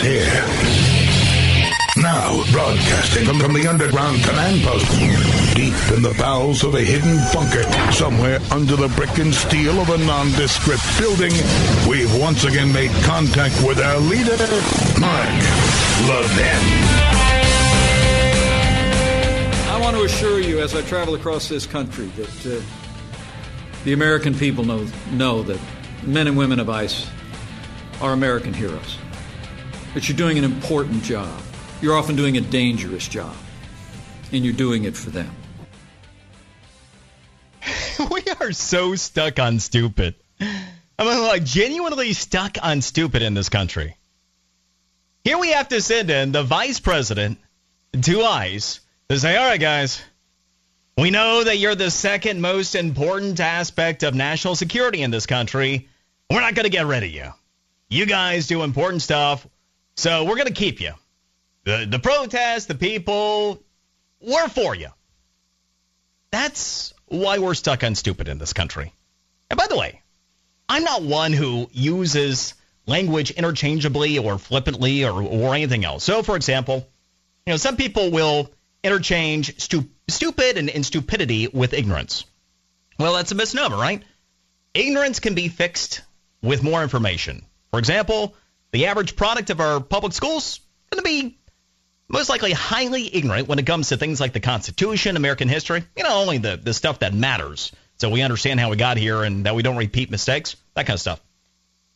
is here. Now, broadcasting from, from the underground command post, deep in the bowels of a hidden bunker, somewhere under the brick and steel of a nondescript building, we've once again made contact with our leader, Mark Levin. I want to assure you, as I travel across this country, that uh, the American people know, know that men and women of ICE are American heroes. That you're doing an important job. You're often doing a dangerous job, and you're doing it for them. we are so stuck on stupid. I mean, like, genuinely stuck on stupid in this country. Here we have to send in the vice president to ICE to say, all right, guys, we know that you're the second most important aspect of national security in this country. We're not going to get rid of you. You guys do important stuff, so we're going to keep you. The the protests, the people, we're for you. That's why we're stuck on stupid in this country. And by the way, I'm not one who uses language interchangeably or flippantly or, or anything else. So, for example, you know, some people will interchange stu- stupid and, and stupidity with ignorance. Well, that's a misnomer, right? Ignorance can be fixed with more information. For example, the average product of our public schools going to be most likely highly ignorant when it comes to things like the Constitution, American history, you know, only the, the stuff that matters. So we understand how we got here and that we don't repeat mistakes, that kind of stuff.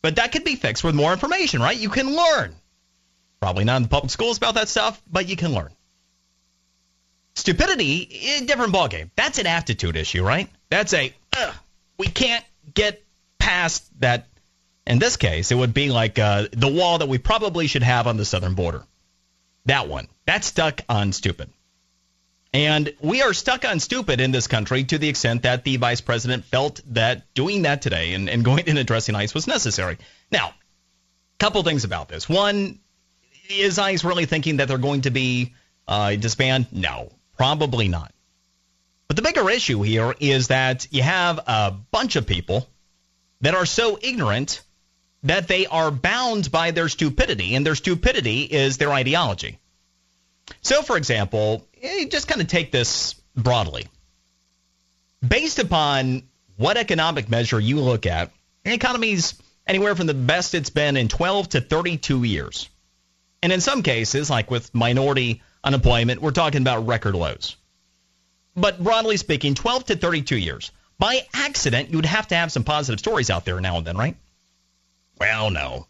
But that could be fixed with more information, right? You can learn. Probably not in the public schools about that stuff, but you can learn. Stupidity, a different ballgame. That's an aptitude issue, right? That's a, we can't get past that. In this case, it would be like uh, the wall that we probably should have on the southern border. That one. That's stuck on stupid. And we are stuck on stupid in this country to the extent that the vice president felt that doing that today and, and going and addressing ICE was necessary. Now, couple things about this. One, is ICE really thinking that they're going to be uh, disbanded? No, probably not. But the bigger issue here is that you have a bunch of people that are so ignorant that they are bound by their stupidity, and their stupidity is their ideology. So, for example, eh, just kind of take this broadly. Based upon what economic measure you look at, the economy's anywhere from the best it's been in 12 to 32 years. And in some cases, like with minority unemployment, we're talking about record lows. But broadly speaking, 12 to 32 years. By accident, you would have to have some positive stories out there now and then, right? Well, no.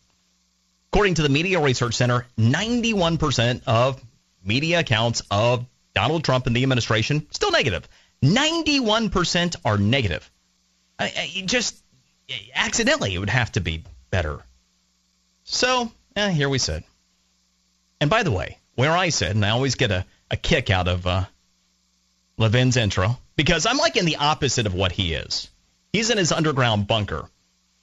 According to the Media Research Center, 91% of media accounts of Donald Trump and the administration still negative. 91% are negative. I, I, just accidentally, it would have to be better. So, eh, here we sit. And by the way, where I sit, and I always get a, a kick out of uh, Levin's intro, because I'm like in the opposite of what he is. He's in his underground bunker.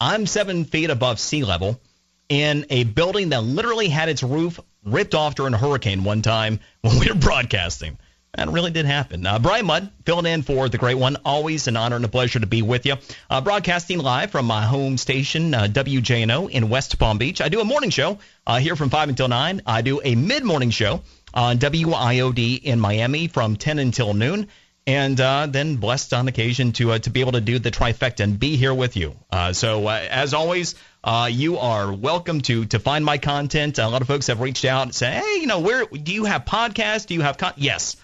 I'm seven feet above sea level in a building that literally had its roof ripped off during a hurricane one time when we were broadcasting. That really did happen. Uh, Brian Mudd filling in for the great one. Always an honor and a pleasure to be with you. Uh, broadcasting live from my home station, uh, WJNO in West Palm Beach. I do a morning show uh, here from 5 until 9. I do a mid morning show on WIOD in Miami from 10 until noon and uh, then blessed on occasion to uh, to be able to do the trifecta and be here with you. Uh, so uh, as always, uh, you are welcome to to find my content. A lot of folks have reached out and say, hey, you know, where do you have podcasts? Do you have con-? yes.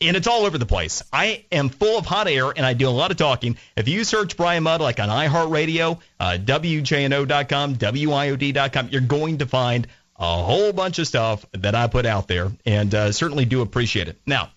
And it's all over the place. I am full of hot air, and I do a lot of talking. If you search Brian Mudd like on iHeartRadio, uh, WJNO.com, WIOD.com, you're going to find a whole bunch of stuff that I put out there, and certainly do appreciate it. Now,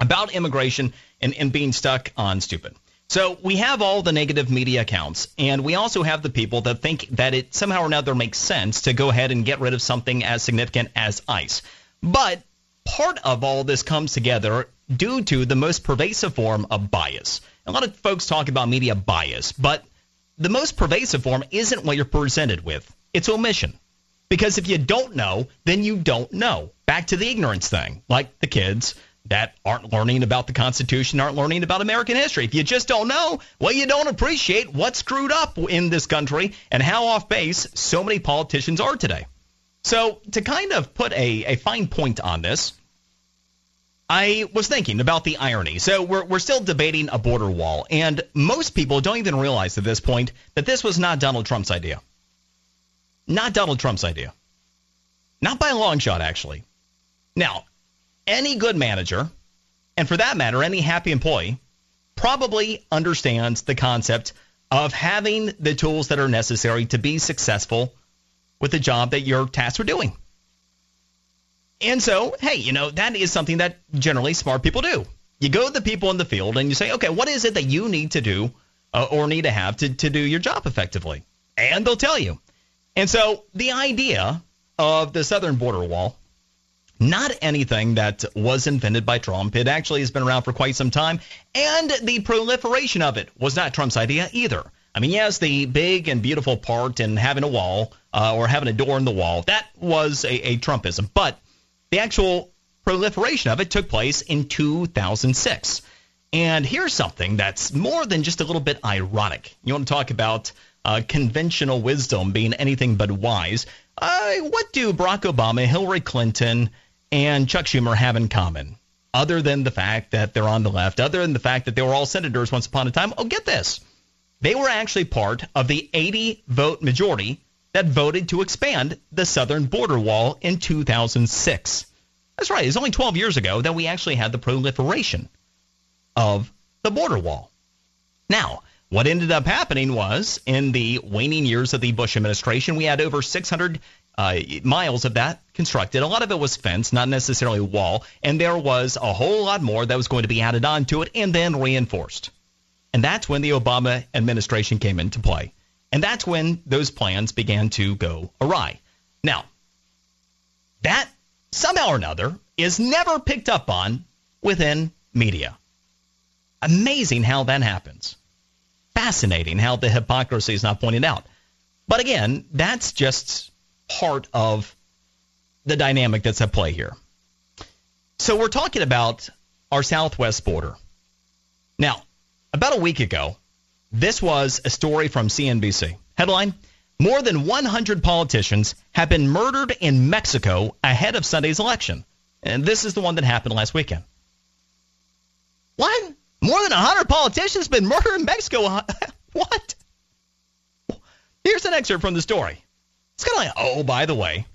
about immigration and, and being stuck on stupid. So we have all the negative media accounts, and we also have the people that think that it somehow or another makes sense to go ahead and get rid of something as significant as ICE. But part of all this comes together due to the most pervasive form of bias. A lot of folks talk about media bias, but the most pervasive form isn't what you're presented with. It's omission. Because if you don't know, then you don't know. Back to the ignorance thing, like the kids that aren't learning about the Constitution, aren't learning about American history. If you just don't know, well, you don't appreciate what's screwed up in this country and how off base so many politicians are today. So, to kind of put a, a fine point on this, I was thinking about the irony. So, we're, we're still debating a border wall, and most people don't even realize at this point that this was not Donald Trump's idea. Not Donald Trump's idea. Not by a long shot, actually. Now, any good manager, and for that matter, any happy employee, probably understands the concept of having the tools that are necessary to be successful with the job that you're tasked with doing. And so, hey, you know, that is something that generally smart people do. You go to the people in the field and you say, okay, what is it that you need to do uh, or need to have to, to do your job effectively? And they'll tell you. And so the idea of the southern border wall, not anything that was invented by Trump. It actually has been around for quite some time. And the proliferation of it was not Trump's idea either. I mean, yes, the big and beautiful part in having a wall uh, or having a door in the wall, that was a, a Trumpism. But the actual proliferation of it took place in 2006. And here's something that's more than just a little bit ironic. You want to talk about uh, conventional wisdom being anything but wise. Uh, what do Barack Obama, Hillary Clinton, and Chuck Schumer have in common? Other than the fact that they're on the left, other than the fact that they were all senators once upon a time. Oh, get this. They were actually part of the 80 vote majority that voted to expand the southern border wall in 2006. That's right. It's only 12 years ago that we actually had the proliferation of the border wall. Now, what ended up happening was in the waning years of the Bush administration, we had over 600 uh, miles of that constructed. A lot of it was fence, not necessarily wall, and there was a whole lot more that was going to be added on to it and then reinforced. And that's when the Obama administration came into play. And that's when those plans began to go awry. Now, that somehow or another is never picked up on within media. Amazing how that happens. Fascinating how the hypocrisy is not pointed out. But again, that's just part of the dynamic that's at play here. So we're talking about our southwest border. Now, about a week ago, this was a story from CNBC. Headline More than 100 politicians have been murdered in Mexico ahead of Sunday's election. And this is the one that happened last weekend. What? More than 100 politicians been murdered in Mexico? what? Here's an excerpt from the story. It's kind of like, oh, by the way,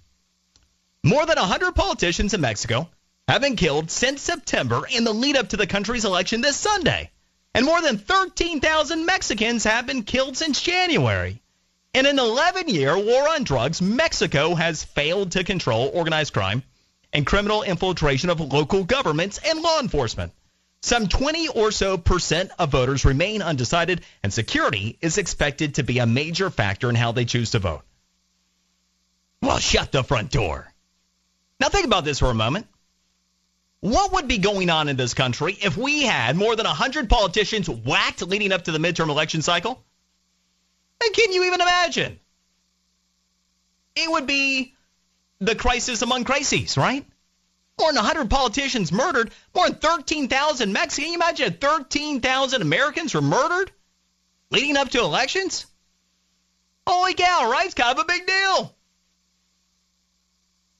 more than 100 politicians in Mexico have been killed since September in the lead up to the country's election this Sunday. And more than 13,000 Mexicans have been killed since January. In an 11 year war on drugs, Mexico has failed to control organized crime and criminal infiltration of local governments and law enforcement. Some 20 or so percent of voters remain undecided, and security is expected to be a major factor in how they choose to vote. Well, shut the front door. Now, think about this for a moment. What would be going on in this country if we had more than 100 politicians whacked leading up to the midterm election cycle? And can you even imagine? It would be the crisis among crises, right? More than 100 politicians murdered, more than 13,000 Mexicans. Can you imagine 13,000 Americans were murdered leading up to elections? Holy cow, right? It's kind of a big deal.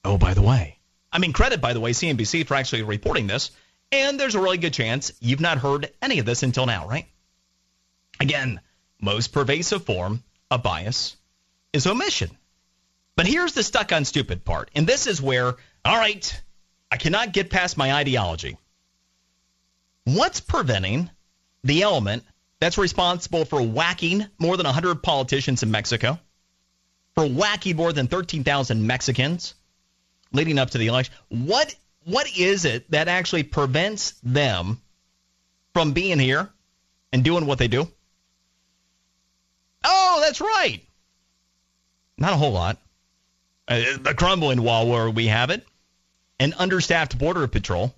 Oh, by the way, I mean, credit, by the way, CNBC for actually reporting this. And there's a really good chance you've not heard any of this until now, right? Again, most pervasive form of bias is omission. But here's the stuck on stupid part. And this is where, all right, I cannot get past my ideology. What's preventing the element that's responsible for whacking more than 100 politicians in Mexico, for whacking more than 13,000 Mexicans, leading up to the election. What what is it that actually prevents them from being here and doing what they do? Oh, that's right. Not a whole lot. Uh, the crumbling wall where we have it, an understaffed border patrol.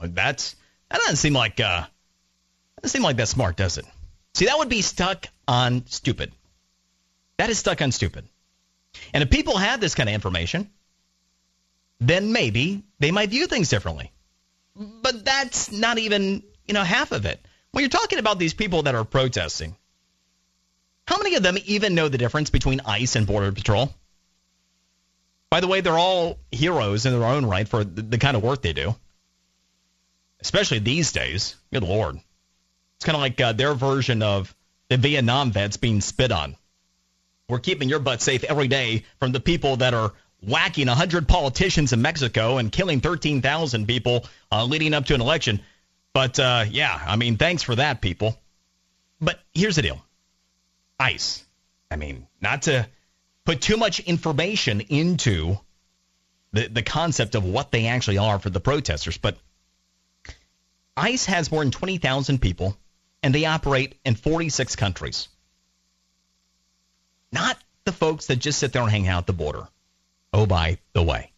That's that doesn't seem like uh, doesn't seem like that smart, does it? See, that would be stuck on stupid. That is stuck on stupid. And if people had this kind of information, then maybe they might view things differently. But that's not even, you know, half of it. When you're talking about these people that are protesting, how many of them even know the difference between ICE and Border Patrol? By the way, they're all heroes in their own right for the, the kind of work they do, especially these days. Good Lord. It's kind of like uh, their version of the Vietnam vets being spit on. We're keeping your butt safe every day from the people that are whacking 100 politicians in Mexico and killing 13,000 people uh, leading up to an election. But uh, yeah, I mean, thanks for that, people. But here's the deal ICE. I mean, not to put too much information into the, the concept of what they actually are for the protesters, but ICE has more than 20,000 people and they operate in 46 countries. Not the folks that just sit there and hang out at the border. Oh, by the way.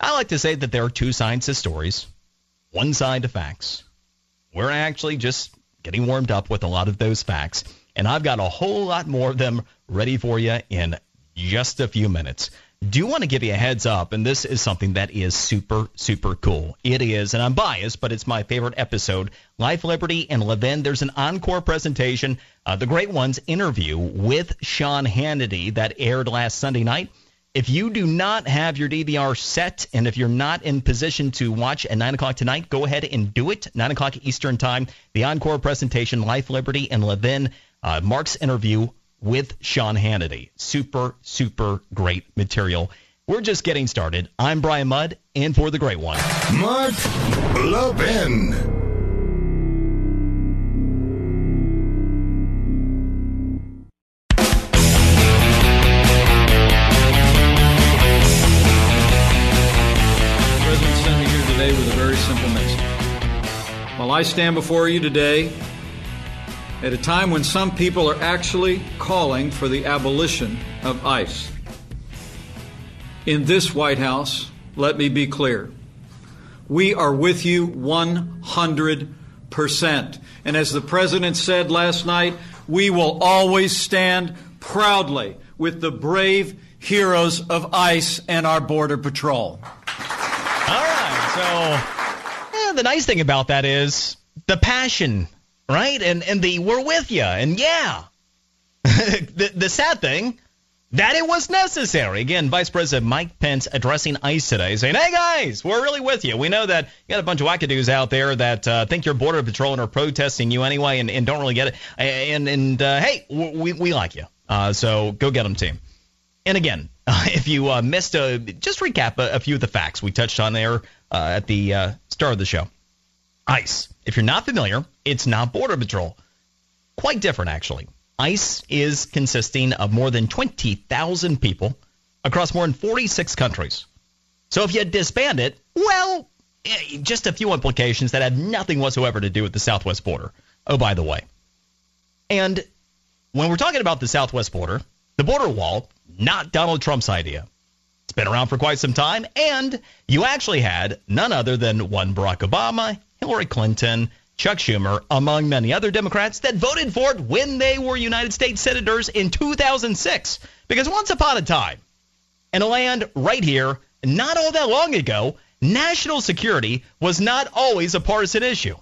I like to say that there are two sides to stories, one side to facts. We're actually just getting warmed up with a lot of those facts, and I've got a whole lot more of them ready for you in just a few minutes do want to give you a heads up, and this is something that is super, super cool. It is, and I'm biased, but it's my favorite episode. Life, Liberty, and Levin. There's an encore presentation, uh, the Great Ones interview with Sean Hannity that aired last Sunday night. If you do not have your DVR set, and if you're not in position to watch at 9 o'clock tonight, go ahead and do it. 9 o'clock Eastern Time. The encore presentation, Life, Liberty, and Levin. Uh, Mark's interview with Sean Hannity. Super, super great material. We're just getting started. I'm Brian Mudd, and for the great one, Mark Levin. President sending here today with a very simple message. While I stand before you today at a time when some people are actually calling for the abolition of ICE. In this White House, let me be clear. We are with you 100%. And as the President said last night, we will always stand proudly with the brave heroes of ICE and our Border Patrol. All right. So, yeah, the nice thing about that is the passion right? And and the we're with you, and yeah. the the sad thing that it was necessary. Again, Vice President Mike Pence addressing ICE today, saying, "Hey guys, we're really with you. We know that you got a bunch of wackadoos out there that uh, think you're border patrol and are protesting you anyway, and, and don't really get it. And and uh, hey, we we like you. Uh, so go get them, team." And again, if you uh, missed, a, just recap a, a, few of the facts we touched on there uh, at the uh, start of the show. ICE. If you're not familiar, it's not Border Patrol. Quite different, actually. ICE is consisting of more than 20,000 people across more than 46 countries. So if you disband it, well, eh, just a few implications that have nothing whatsoever to do with the southwest border. Oh, by the way. And when we're talking about the southwest border, the border wall, not Donald Trump's idea. It's been around for quite some time, and you actually had none other than one Barack Obama Hillary Clinton, Chuck Schumer, among many other Democrats that voted for it when they were United States senators in 2006. Because once upon a time, in a land right here, not all that long ago, national security was not always a partisan issue.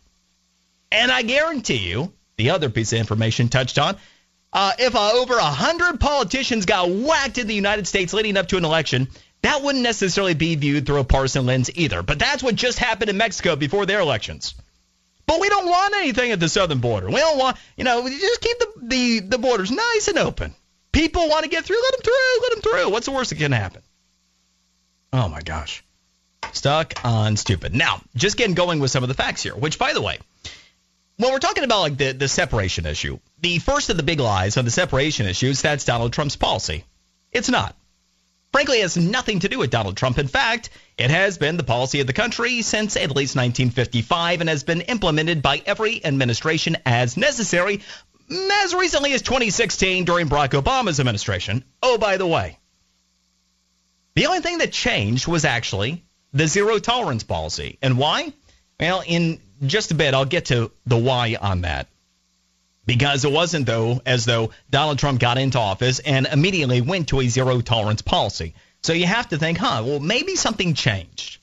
And I guarantee you, the other piece of information touched on, uh, if uh, over 100 politicians got whacked in the United States leading up to an election, that wouldn't necessarily be viewed through a partisan lens either. But that's what just happened in Mexico before their elections. But we don't want anything at the southern border. We don't want, you know, just keep the, the, the borders nice and open. People want to get through, let them through, let them through. What's the worst that can happen? Oh my gosh. Stuck on stupid. Now, just getting going with some of the facts here, which, by the way, when we're talking about like the, the separation issue, the first of the big lies on the separation issue is that's Donald Trump's policy. It's not frankly has nothing to do with Donald Trump. In fact, it has been the policy of the country since at least 1955 and has been implemented by every administration as necessary as recently as 2016 during Barack Obama's administration. Oh, by the way, the only thing that changed was actually the zero tolerance policy. And why? Well, in just a bit, I'll get to the why on that because it wasn't though as though Donald Trump got into office and immediately went to a zero tolerance policy. So you have to think, huh, well maybe something changed.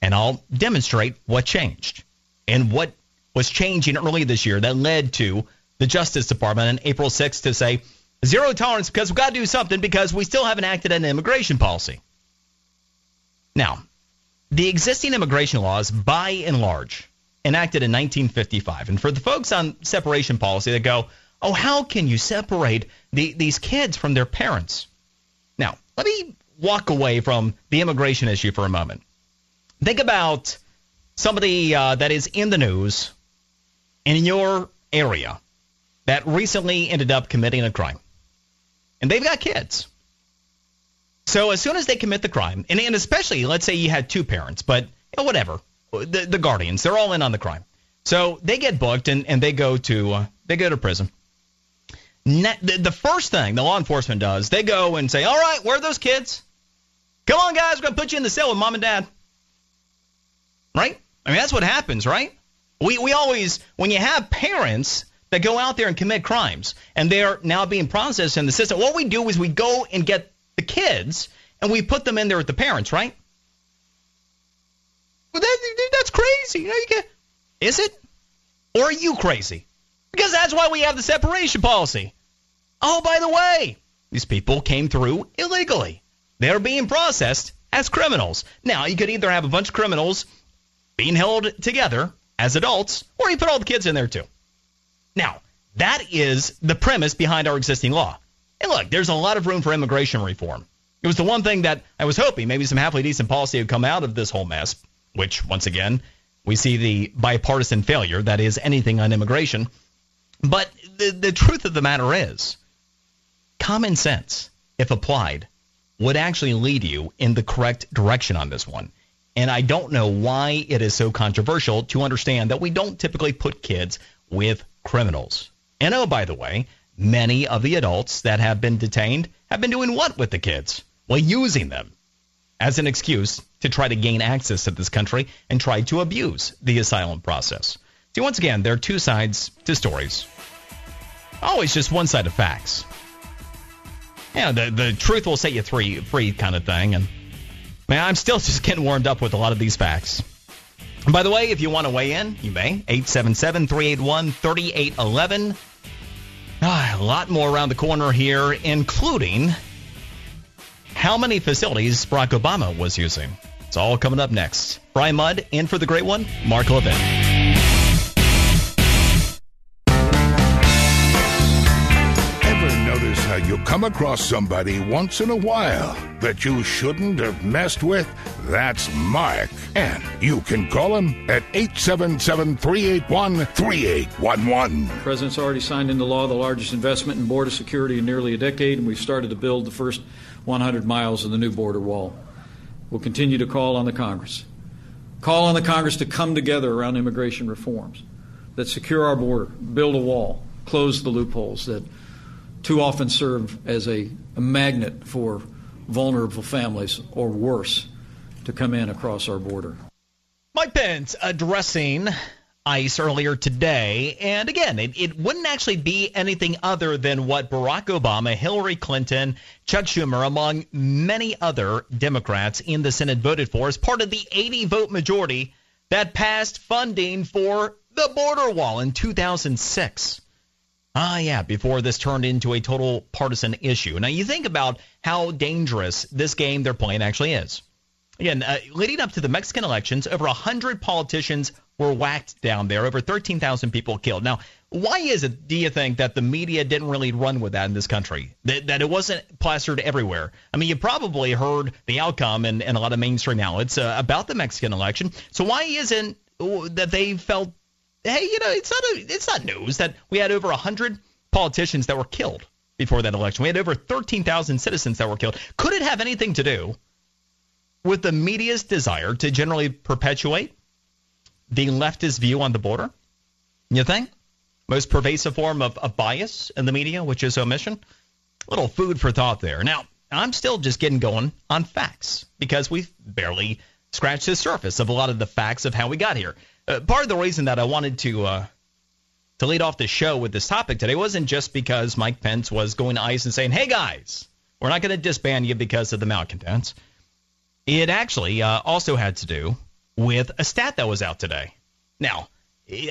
And I'll demonstrate what changed and what was changing early this year that led to the Justice Department on April 6th to say, Zero tolerance because we've got to do something because we still haven't acted on immigration policy. Now, the existing immigration laws, by and large, enacted in 1955. And for the folks on separation policy that go, oh, how can you separate the, these kids from their parents? Now, let me walk away from the immigration issue for a moment. Think about somebody uh, that is in the news in your area that recently ended up committing a crime. And they've got kids. So as soon as they commit the crime, and, and especially, let's say you had two parents, but you know, whatever, the, the guardians, they're all in on the crime. So they get booked and, and they go to uh, they go to prison. Net, the, the first thing the law enforcement does, they go and say, "All right, where are those kids? Come on, guys, we're gonna put you in the cell with mom and dad." Right? I mean, that's what happens, right? We we always when you have parents that go out there and commit crimes and they're now being processed in the system, what we do is we go and get the kids and we put them in there with the parents, right? Well, that, that's crazy. You know, you get, is it? Or are you crazy? Because that's why we have the separation policy. Oh, by the way, these people came through illegally. They're being processed as criminals. Now, you could either have a bunch of criminals being held together as adults, or you put all the kids in there too. Now, that is the premise behind our existing law. And look, there's a lot of room for immigration reform. It was the one thing that I was hoping maybe some halfway decent policy would come out of this whole mess, which, once again, we see the bipartisan failure that is anything on immigration. But the, the truth of the matter is, common sense, if applied, would actually lead you in the correct direction on this one. And I don't know why it is so controversial to understand that we don't typically put kids with criminals. And oh, by the way, many of the adults that have been detained have been doing what with the kids? Well, using them as an excuse to try to gain access to this country and try to abuse the asylum process. See, once again, there are two sides to stories. Always just one side of facts. Yeah, the the truth will set you free, free kind of thing. And man, I'm still just getting warmed up with a lot of these facts. And by the way, if you want to weigh in, you may. 877-381-3811. Ah, a lot more around the corner here, including how many facilities Barack Obama was using. It's all coming up next. Brian Mudd in for the great one, Mark Levin. Ever notice how you come across somebody once in a while that you shouldn't have messed with? That's Mark. And you can call him at 877 381 3811. The President's already signed into law the largest investment in border security in nearly a decade, and we've started to build the first 100 miles of the new border wall. We'll continue to call on the Congress. Call on the Congress to come together around immigration reforms that secure our border, build a wall, close the loopholes that too often serve as a, a magnet for vulnerable families or worse to come in across our border. Mike Pence addressing ICE earlier today. And again, it, it, wouldn't actually be anything other than what Barack Obama, Hillary Clinton, Chuck Schumer, among many other Democrats in the Senate voted for as part of the 80 vote majority that passed funding for the border wall in 2006. Ah, yeah, before this turned into a total partisan issue. Now, you think about how dangerous this game they're playing actually is. Again, uh, leading up to the Mexican elections, over 100 politicians were whacked down there, over 13,000 people killed. Now, why is it, do you think, that the media didn't really run with that in this country? That, that it wasn't plastered everywhere? I mean, you probably heard the outcome in, in a lot of mainstream outlets uh, about the Mexican election. So why isn't that they felt hey, you know, it's not a, it's not news that we had over 100 politicians that were killed before that election. We had over 13,000 citizens that were killed. Could it have anything to do with the media's desire to generally perpetuate the leftist view on the border? You think? Most pervasive form of, of bias in the media, which is omission? Little food for thought there. Now, I'm still just getting going on facts because we've barely scratched the surface of a lot of the facts of how we got here. Uh, part of the reason that I wanted to uh, to lead off the show with this topic today wasn't just because Mike Pence was going to ICE and saying, "Hey guys, we're not going to disband you because of the malcontents." It actually uh, also had to do with a stat that was out today. Now,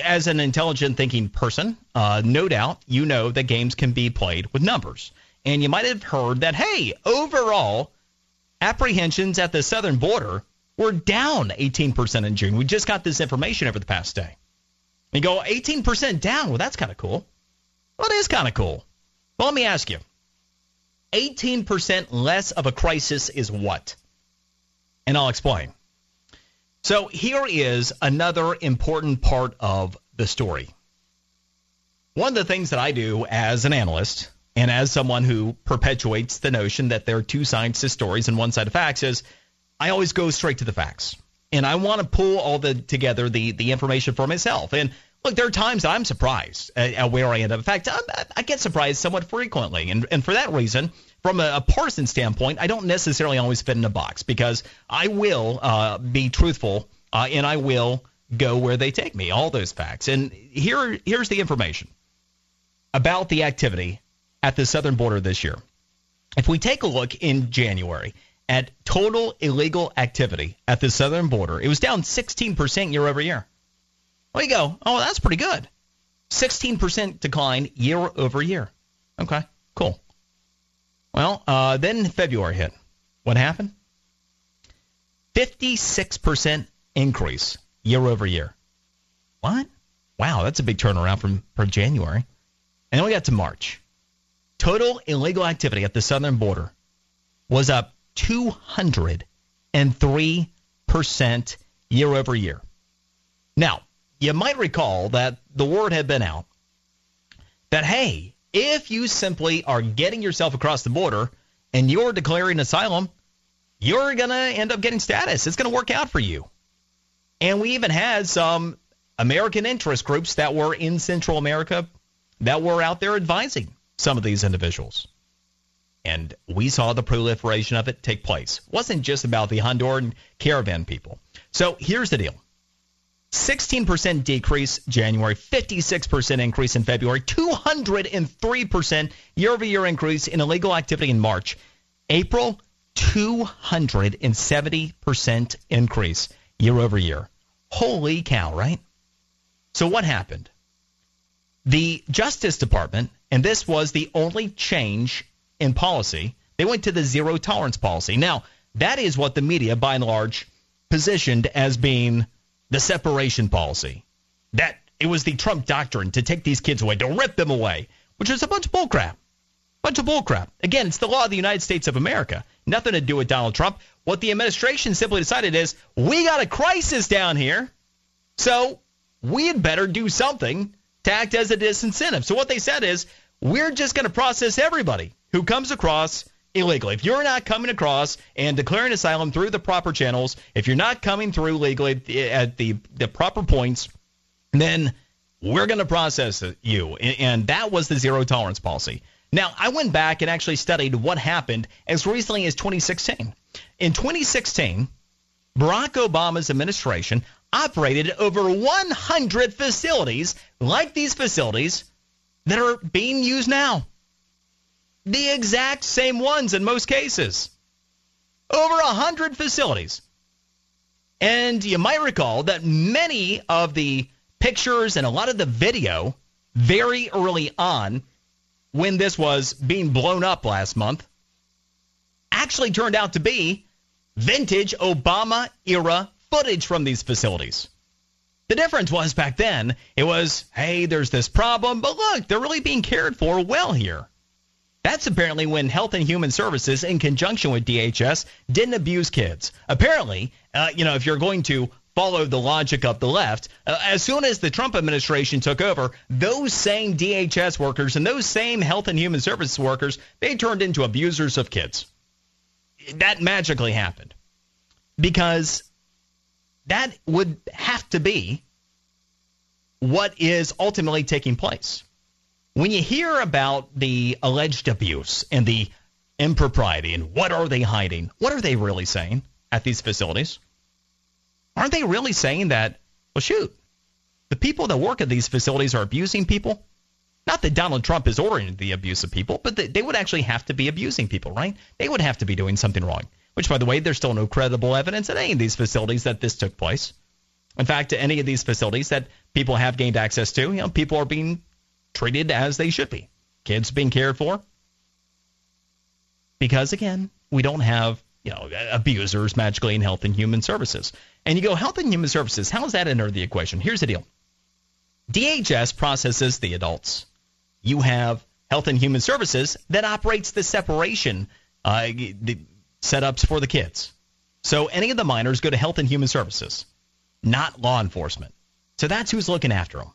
as an intelligent thinking person, uh, no doubt you know that games can be played with numbers. and you might have heard that, hey, overall, apprehensions at the southern border were down 18% in June. We just got this information over the past day. You go 18% down. Well, that's kind of cool. Well, it is kind of cool. Well, let me ask you 18% less of a crisis is what? And I'll explain. So here is another important part of the story. One of the things that I do as an analyst and as someone who perpetuates the notion that there are two sides to stories and one side of facts is I always go straight to the facts. And I want to pull all the together the the information for myself. And look, there are times I'm surprised at, at where I end up. In fact, I'm, i get surprised somewhat frequently. And, and for that reason, from a, a, partisan standpoint, I don't necessarily always fit in a box because I will uh, be truthful uh, and I will go where they take me, all those facts. And here, here's the information about the activity at the southern border this year. If we take a look in January at total illegal activity at the southern border, it was down 16% year over year. There you go. Oh, that's pretty good. 16% decline year over year. Okay, cool. Well, uh, then February hit. What happened? 56% increase year over year. What? Wow, that's a big turnaround from, from January. And then we got to March. Total illegal activity at the southern border was up 203% year over year. Now, you might recall that the word had been out that, hey, if you simply are getting yourself across the border and you're declaring asylum, you're going to end up getting status. It's going to work out for you. And we even had some American interest groups that were in Central America that were out there advising some of these individuals. And we saw the proliferation of it take place. It wasn't just about the Honduran caravan people. So here's the deal 16% decrease January, 56% increase in February, 203% year over year increase in illegal activity in March. April, 270% increase year over year. Holy cow, right? So what happened? The Justice Department, and this was the only change in policy, they went to the zero tolerance policy. Now, that is what the media, by and large, positioned as being the separation policy. That it was the Trump doctrine to take these kids away, to rip them away, which is a bunch of bullcrap. Bunch of bullcrap. Again, it's the law of the United States of America. Nothing to do with Donald Trump. What the administration simply decided is we got a crisis down here, so we had better do something to act as a disincentive. So what they said is we're just going to process everybody who comes across illegally. If you're not coming across and declaring asylum through the proper channels, if you're not coming through legally at the, the proper points, then we're going to process you. And that was the zero tolerance policy. Now, I went back and actually studied what happened as recently as 2016. In 2016, Barack Obama's administration operated over 100 facilities like these facilities that are being used now. The exact same ones in most cases. Over a 100 facilities. And you might recall that many of the pictures and a lot of the video very early on when this was being blown up last month actually turned out to be vintage Obama era footage from these facilities. The difference was back then, it was, hey, there's this problem, but look, they're really being cared for well here. That's apparently when Health and Human Services, in conjunction with DHS, didn't abuse kids. Apparently, uh, you know, if you're going to follow the logic of the left, uh, as soon as the Trump administration took over, those same DHS workers and those same Health and Human Services workers, they turned into abusers of kids. That magically happened because that would have to be what is ultimately taking place. When you hear about the alleged abuse and the impropriety and what are they hiding, what are they really saying at these facilities? Aren't they really saying that, well, shoot, the people that work at these facilities are abusing people? Not that Donald Trump is ordering the abuse of people, but they would actually have to be abusing people, right? They would have to be doing something wrong which, by the way, there's still no credible evidence at any of these facilities that this took place. In fact, to any of these facilities that people have gained access to, you know, people are being treated as they should be. Kids being cared for. because again, we don't have you know abusers magically in Health and Human Services. And you go Health and Human Services, how does that enter the equation? Here's the deal. DHS processes the adults. You have Health and Human Services that operates the separation uh, the setups for the kids. So any of the minors go to Health and Human Services, not law enforcement. So that's who's looking after them.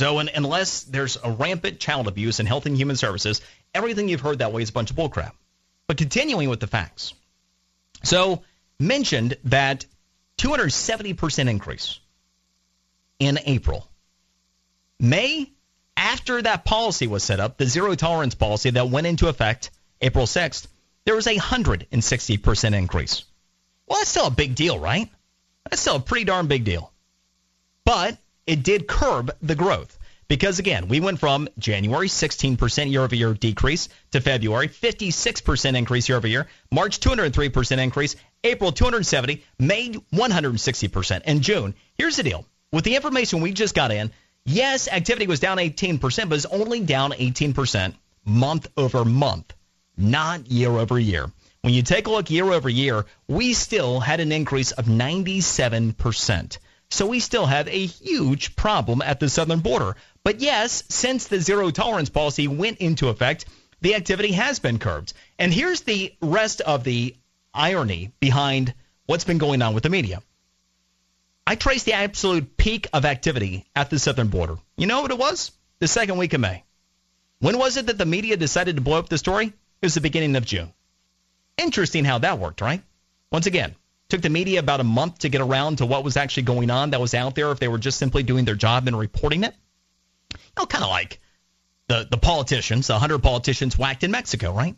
So unless there's a rampant child abuse in Health and Human Services, everything you've heard that way is a bunch of bullcrap. But continuing with the facts. So mentioned that 270% increase in April. May, after that policy was set up, the zero tolerance policy that went into effect April 6th, there was a 160% increase. Well, that's still a big deal, right? That's still a pretty darn big deal. But it did curb the growth. Because again, we went from January 16% year over year decrease to February 56% increase year over year, March 203% increase, April 270, May 160%, and June. Here's the deal. With the information we just got in, yes, activity was down 18%, but it's only down 18% month over month, not year over year. When you take a look year over year, we still had an increase of 97%. So we still have a huge problem at the southern border. But yes, since the zero tolerance policy went into effect, the activity has been curbed. And here's the rest of the irony behind what's been going on with the media. I traced the absolute peak of activity at the southern border. You know what it was? The second week of May. When was it that the media decided to blow up the story? It was the beginning of June. Interesting how that worked, right? Once again, took the media about a month to get around to what was actually going on that was out there if they were just simply doing their job and reporting it. You know, kind of like the the politicians, the hundred politicians whacked in Mexico, right?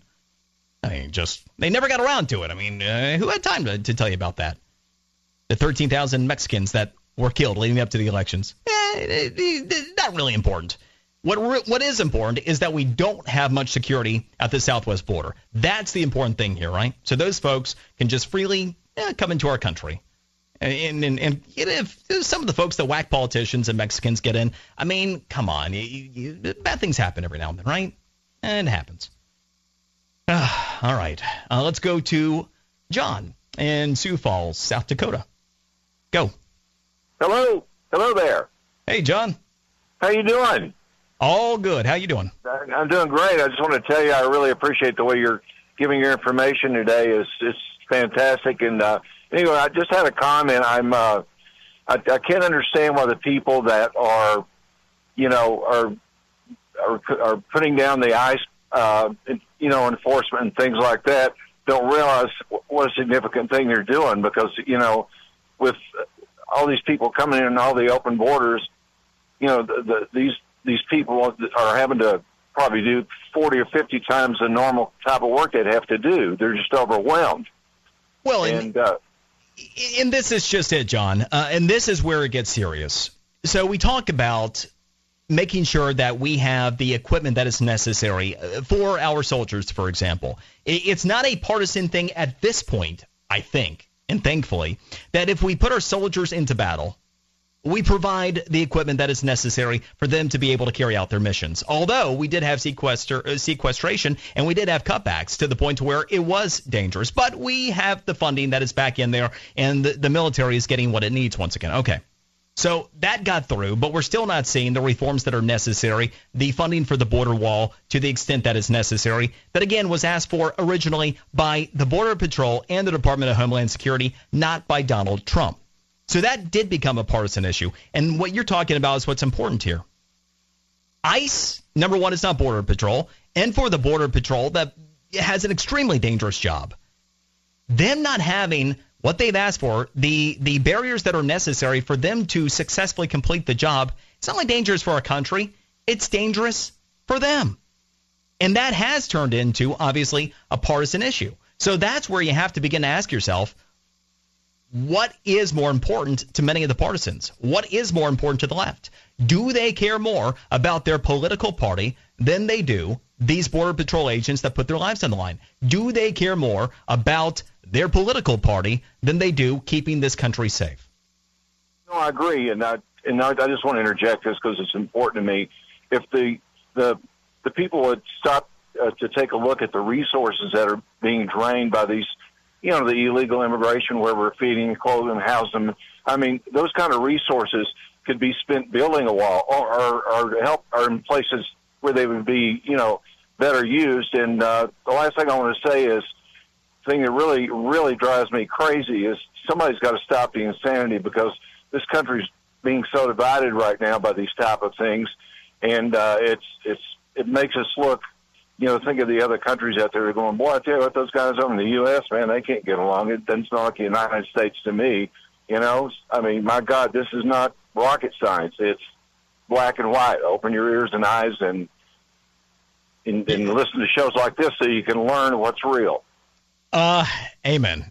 I mean, just they never got around to it. I mean, uh, who had time to, to tell you about that? The 13,000 Mexicans that were killed leading up to the elections. Eh, not really important. What re- what is important is that we don't have much security at the southwest border. That's the important thing here, right? So those folks can just freely eh, come into our country. And, and, and if some of the folks that whack politicians and Mexicans get in, I mean, come on, you, you, bad things happen every now and then, right? And it happens. Uh, all right, uh, let's go to John in Sioux Falls, South Dakota. Go. Hello, hello there. Hey, John. How you doing? All good. How you doing? I'm doing great. I just want to tell you, I really appreciate the way you're giving your information today. is It's fantastic. And uh, anyway, I just had a comment. I'm uh, I, I can't understand why the people that are, you know, are are, are putting down the ice, uh, you know, enforcement and things like that don't realize what a significant thing they're doing because you know, with all these people coming in and all the open borders, you know, the, the, these these people are having to probably do 40 or 50 times the normal type of work they'd have to do. They're just overwhelmed. Well, and, and, uh, and this is just it, John. Uh, and this is where it gets serious. So we talk about making sure that we have the equipment that is necessary uh, for our soldiers, for example. It's not a partisan thing at this point, I think, and thankfully, that if we put our soldiers into battle, we provide the equipment that is necessary for them to be able to carry out their missions. Although we did have sequester, uh, sequestration and we did have cutbacks to the point where it was dangerous, but we have the funding that is back in there, and the, the military is getting what it needs once again. Okay. So that got through, but we're still not seeing the reforms that are necessary, the funding for the border wall to the extent that is necessary, that again was asked for originally by the Border Patrol and the Department of Homeland Security, not by Donald Trump. So that did become a partisan issue. And what you're talking about is what's important here. ICE, number one, is not Border Patrol. And for the Border Patrol, that has an extremely dangerous job. Them not having what they've asked for, the, the barriers that are necessary for them to successfully complete the job, it's not only dangerous for our country, it's dangerous for them. And that has turned into, obviously, a partisan issue. So that's where you have to begin to ask yourself what is more important to many of the partisans? What is more important to the left? Do they care more about their political party than they do these Border Patrol agents that put their lives on the line? Do they care more about their political party than they do keeping this country safe? No, I agree, and I and I, I just want to interject this because it's important to me. If the the the people would stop uh, to take a look at the resources that are being drained by these, you know, the illegal immigration where we're feeding, clothing, housing them. I mean, those kind of resources could be spent building a wall or, or, or help or in places where they would be, you know, better used. And uh, the last thing I want to say is, the thing that really, really drives me crazy is somebody's got to stop the insanity because this country's being so divided right now by these type of things, and uh, it's it's it makes us look. You know, think of the other countries out there going, boy, I tell you what, those guys over in the U.S., man, they can't get along. It doesn't sound like the United States to me. You know, I mean, my God, this is not rocket science. It's black and white. Open your ears and eyes and and, and listen to shows like this so you can learn what's real. Uh, amen.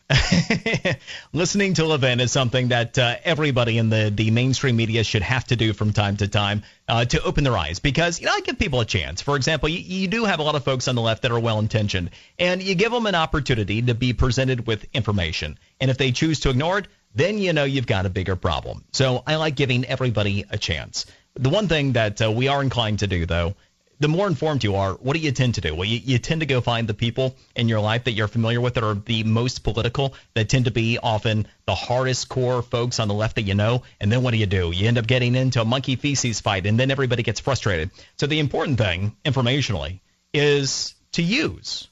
Listening to Levin is something that uh, everybody in the, the mainstream media should have to do from time to time uh, to open their eyes because, you know, I give people a chance. For example, you, you do have a lot of folks on the left that are well intentioned, and you give them an opportunity to be presented with information. And if they choose to ignore it, then you know you've got a bigger problem. So I like giving everybody a chance. The one thing that uh, we are inclined to do, though, the more informed you are, what do you tend to do? Well, you, you tend to go find the people in your life that you're familiar with that are the most political, that tend to be often the hardest core folks on the left that you know. And then what do you do? You end up getting into a monkey feces fight, and then everybody gets frustrated. So the important thing, informationally, is to use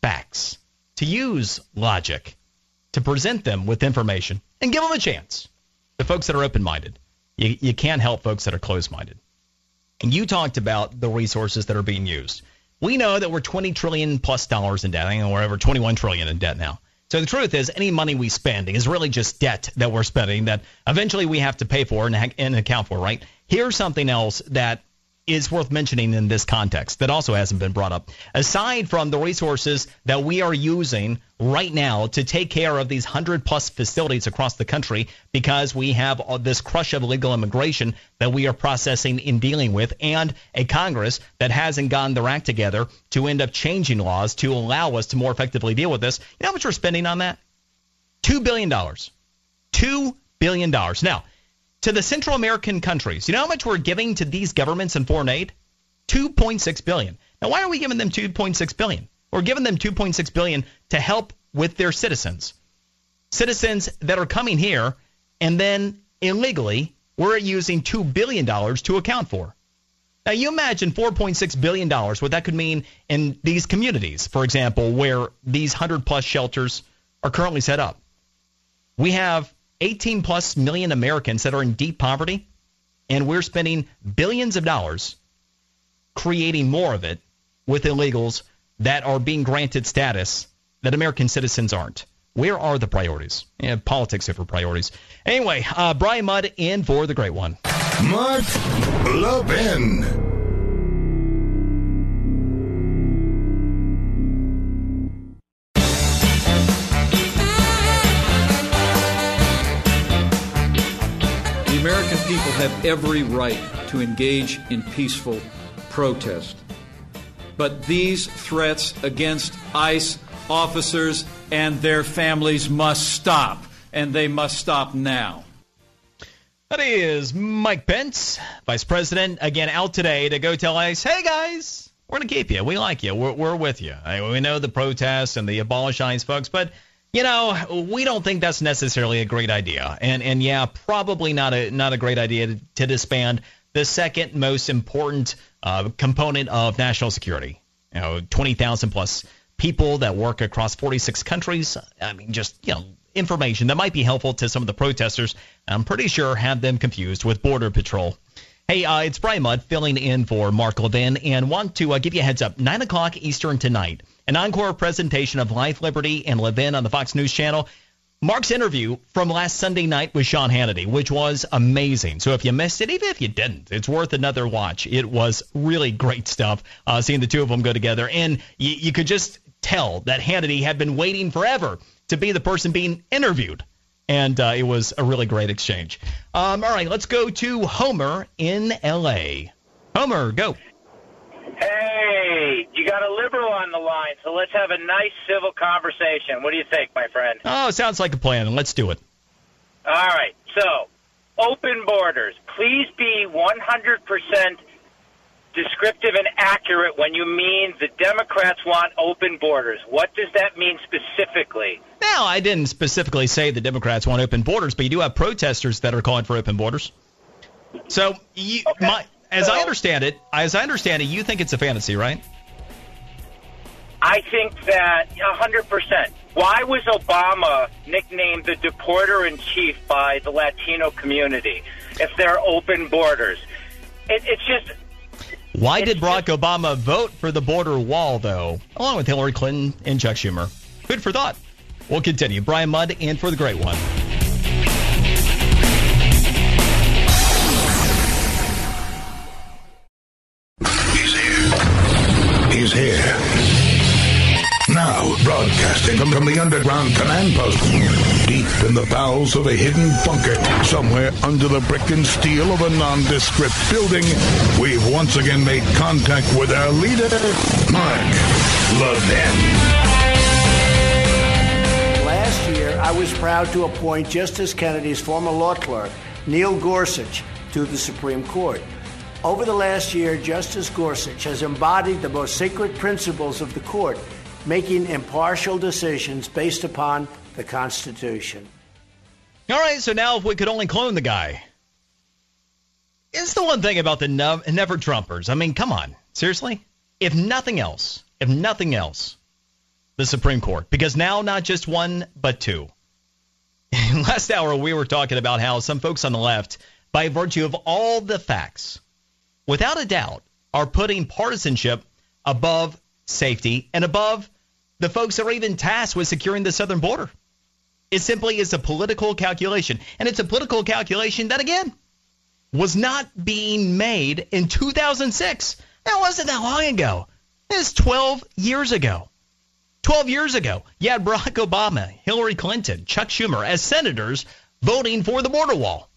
facts, to use logic, to present them with information, and give them a chance. The folks that are open minded. You, you can't help folks that are closed minded. And you talked about the resources that are being used. We know that we're 20 trillion plus dollars in debt. and we're over 21 trillion in debt now. So the truth is, any money we spend is really just debt that we're spending that eventually we have to pay for and, and account for, right? Here's something else that is worth mentioning in this context that also hasn't been brought up. Aside from the resources that we are using right now to take care of these 100 plus facilities across the country because we have uh, this crush of illegal immigration that we are processing in dealing with and a Congress that hasn't gotten their act together to end up changing laws to allow us to more effectively deal with this. You know how much we're spending on that? $2 billion. $2 billion. Now, to the Central American countries. You know how much we're giving to these governments in foreign aid? 2.6 billion. Now, why are we giving them 2.6 billion? We're giving them 2.6 billion to help with their citizens. Citizens that are coming here and then illegally we're using 2 billion dollars to account for. Now, you imagine $4.6 billion, what that could mean in these communities, for example, where these 100 plus shelters are currently set up. We have 18 plus million Americans that are in deep poverty, and we're spending billions of dollars creating more of it with illegals that are being granted status that American citizens aren't. Where are the priorities? Yeah, politics over priorities. Anyway, uh, Brian Mudd in for the great one. Mark Levin. People have every right to engage in peaceful protest. But these threats against ICE officers and their families must stop, and they must stop now. That is Mike Pence, Vice President, again out today to go tell ICE, hey guys, we're going to keep you. We like you. We're, we're with you. we know the protests and the abolish ICE folks, but you know, we don't think that's necessarily a great idea. And and yeah, probably not a not a great idea to, to disband the second most important uh, component of national security. You know, 20,000 plus people that work across 46 countries. I mean, just you know, information that might be helpful to some of the protesters. I'm pretty sure had them confused with Border Patrol. Hey, uh, it's Brian Mudd filling in for Mark Levin, and want to uh, give you a heads up. Nine o'clock Eastern tonight an encore presentation of Life, Liberty, and Levin on the Fox News Channel. Mark's interview from last Sunday night with Sean Hannity, which was amazing. So if you missed it, even if you didn't, it's worth another watch. It was really great stuff uh, seeing the two of them go together. And you, you could just tell that Hannity had been waiting forever to be the person being interviewed. And uh, it was a really great exchange. Um, all right, let's go to Homer in L.A. Homer, go. Hey, you got a liberal on the line, so let's have a nice civil conversation. What do you think, my friend? Oh, sounds like a plan. Let's do it. All right. So, open borders. Please be 100% descriptive and accurate when you mean the Democrats want open borders. What does that mean specifically? Now, I didn't specifically say the Democrats want open borders, but you do have protesters that are calling for open borders. So, you, Okay. my, as I understand it, as I understand it, you think it's a fantasy, right? I think that 100%. Why was Obama nicknamed the deporter in chief by the Latino community if there are open borders? It, it's just Why It's did Barack Obama vote for the border wall, though, along with Hillary Clinton and Chuck Schumer? Food for thought. We'll continue. Brian Mudd and for the great one. Here. Here. Now, broadcasting from, from the underground command post, deep in the bowels of a hidden bunker, somewhere under the brick and steel of a nondescript building, we've once again made contact with our leader, Mark Levin. Last year, I was proud to appoint Justice Kennedy's former law clerk, Neil Gorsuch, to the Supreme Court. Over the last year, Justice Gorsuch has embodied the most sacred principles of the court, making impartial decisions based upon the Constitution. All right, so now if we could only clone the guy. It's the one thing about the no- never Trumpers. I mean, come on. Seriously? If nothing else, if nothing else, the Supreme Court. Because now not just one, but two. Last hour, we were talking about how some folks on the left, by virtue of all the facts, without a doubt, are putting partisanship above safety and above the folks that are even tasked with securing the southern border. It simply is a political calculation. And it's a political calculation that, again, was not being made in 2006. That wasn't that long ago. It was 12 years ago. 12 years ago, you had Barack Obama, Hillary Clinton, Chuck Schumer as senators voting for the border wall.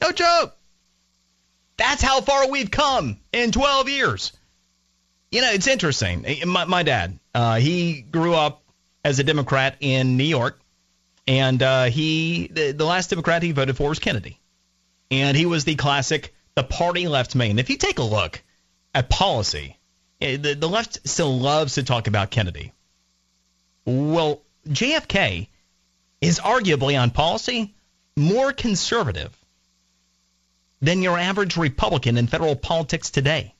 No joke. That's how far we've come in 12 years. You know, it's interesting. My, my dad, uh, he grew up as a Democrat in New York, and uh, he the, the last Democrat he voted for was Kennedy, and he was the classic the party left main. If you take a look at policy, eh, the the left still loves to talk about Kennedy. Well, JFK is arguably on policy more conservative than your average Republican in federal politics today.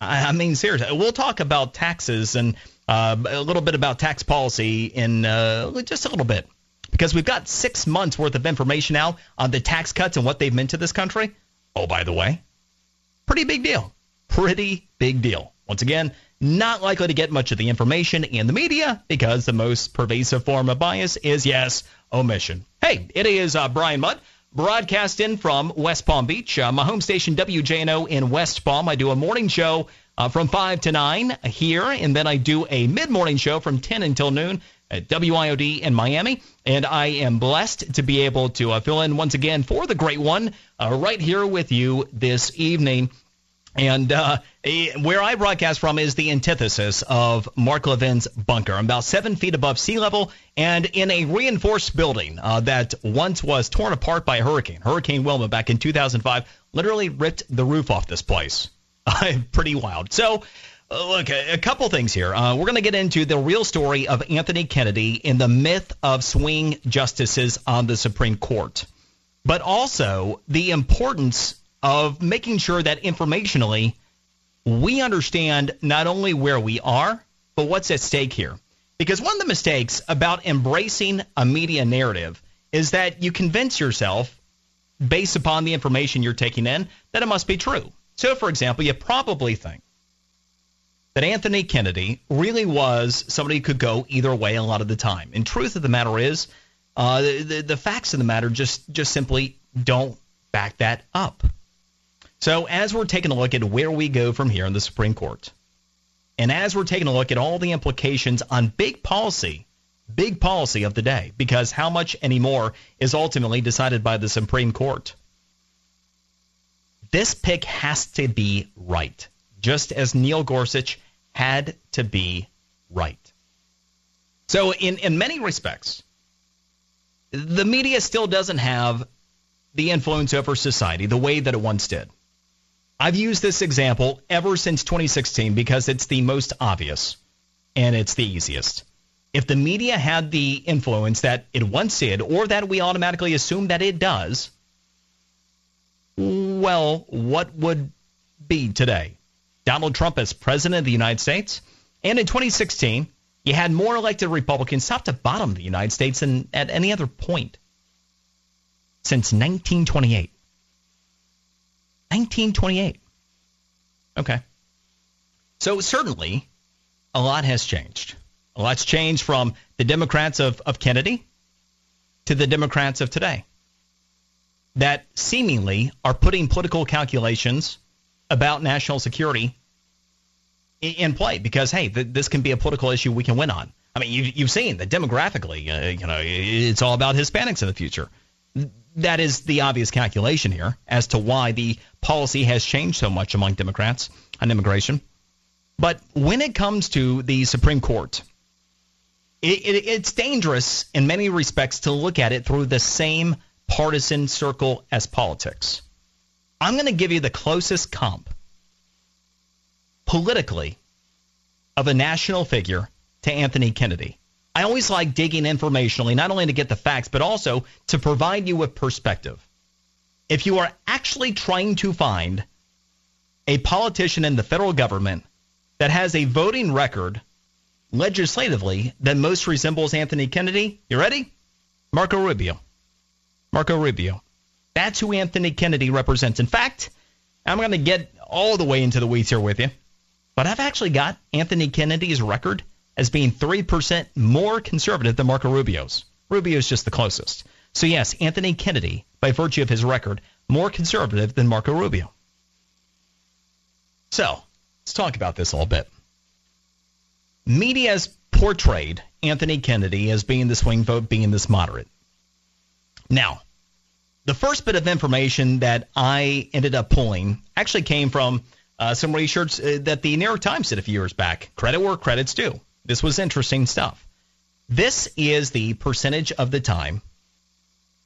I, I mean, seriously, we'll talk about taxes and uh, a little bit about tax policy in uh, just a little bit because we've got six months worth of information now on the tax cuts and what they've meant to this country. Oh, by the way, pretty big deal. Pretty big deal. Once again, not likely to get much of the information in the media because the most pervasive form of bias is, yes, omission. Hey, it is uh, Brian Mudd broadcasting from West Palm Beach, uh, my home station WJNO in West Palm. I do a morning show uh, from 5 to 9 here, and then I do a mid morning show from 10 until noon at WIOD in Miami. And I am blessed to be able to uh, fill in once again for the great one uh, right here with you this evening. And uh, eh, where I broadcast from is the antithesis of Mark Levin's bunker. I'm about seven feet above sea level and in a reinforced building uh, that once was torn apart by a hurricane. Hurricane Wilma back in 2005 literally ripped the roof off this place. Pretty wild. So, uh, look, a, a couple things here. Uh, we're going to get into the real story of Anthony Kennedy in the myth of swing justices on the Supreme Court, but also the importance of making sure that informationally we understand not only where we are, but what's at stake here. Because one of the mistakes about embracing a media narrative is that you convince yourself, based upon the information you're taking in, that it must be true. So, for example, you probably think that Anthony Kennedy really was somebody who could go either way a lot of the time. And truth of the matter is, uh, the, the, the facts of the matter just, just simply don't back that up. So, as we're taking a look at where we go from here in the Supreme Court, and as we're taking a look at all the implications on big policy, big policy of the day, because how much anymore is ultimately decided by the Supreme Court, this pick has to be right, just as Neil Gorsuch had to be right. So, in, in many respects, the media still doesn't have the influence over society the way that it once did. I've used this example ever since 2016 because it's the most obvious and it's the easiest. If the media had the influence that it once did, or that we automatically assume that it does, well, what would be today? Donald Trump as president of the United States? And in 2016, you had more elected Republicans top to bottom of the United States than at any other point since 1928. 1928. Okay. So certainly a lot has changed. A lot's changed from the Democrats of, of Kennedy to the Democrats of today that seemingly are putting political calculations about national security in play because hey, th- this can be a political issue we can win on. I mean, you've, you've seen that demographically, uh, you know, it's all about Hispanics in the future. That is the obvious calculation here as to why the policy has changed so much among Democrats on immigration. But when it comes to the Supreme Court, it, it, it's dangerous in many respects to look at it through the same partisan circle as politics. I'm going to give you the closest comp politically of a national figure to Anthony Kennedy. I always like digging informationally, not only to get the facts, but also to provide you with perspective. If you are actually trying to find a politician in the federal government that has a voting record legislatively that most resembles Anthony Kennedy, you ready? Marco Rubio. Marco Rubio. That's who Anthony Kennedy represents. In fact, I'm going to get all the way into the weeds here with you. But I've actually got Anthony Kennedy's record as being 3% more conservative than Marco Rubio's. Rubio's just the closest. So, yes, Anthony Kennedy, by virtue of his record, more conservative than Marco Rubio. So, let's talk about this a little bit. Media has portrayed Anthony Kennedy as being the swing vote, being this moderate. Now, the first bit of information that I ended up pulling actually came from uh, some research uh, that the New York Times did a few years back. Credit where credit's due. This was interesting stuff. This is the percentage of the time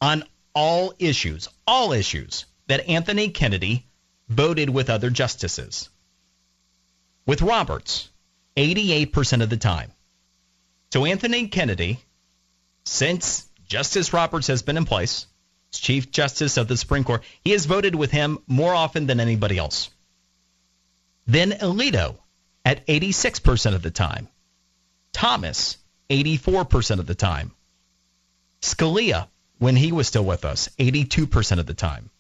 on all issues, all issues, that Anthony Kennedy voted with other justices. With Roberts, 88% of the time. So Anthony Kennedy, since Justice Roberts has been in place, Chief Justice of the Supreme Court, he has voted with him more often than anybody else. Then Alito at 86% of the time. Thomas, 84% of the time. Scalia, when he was still with us, 82% of the time.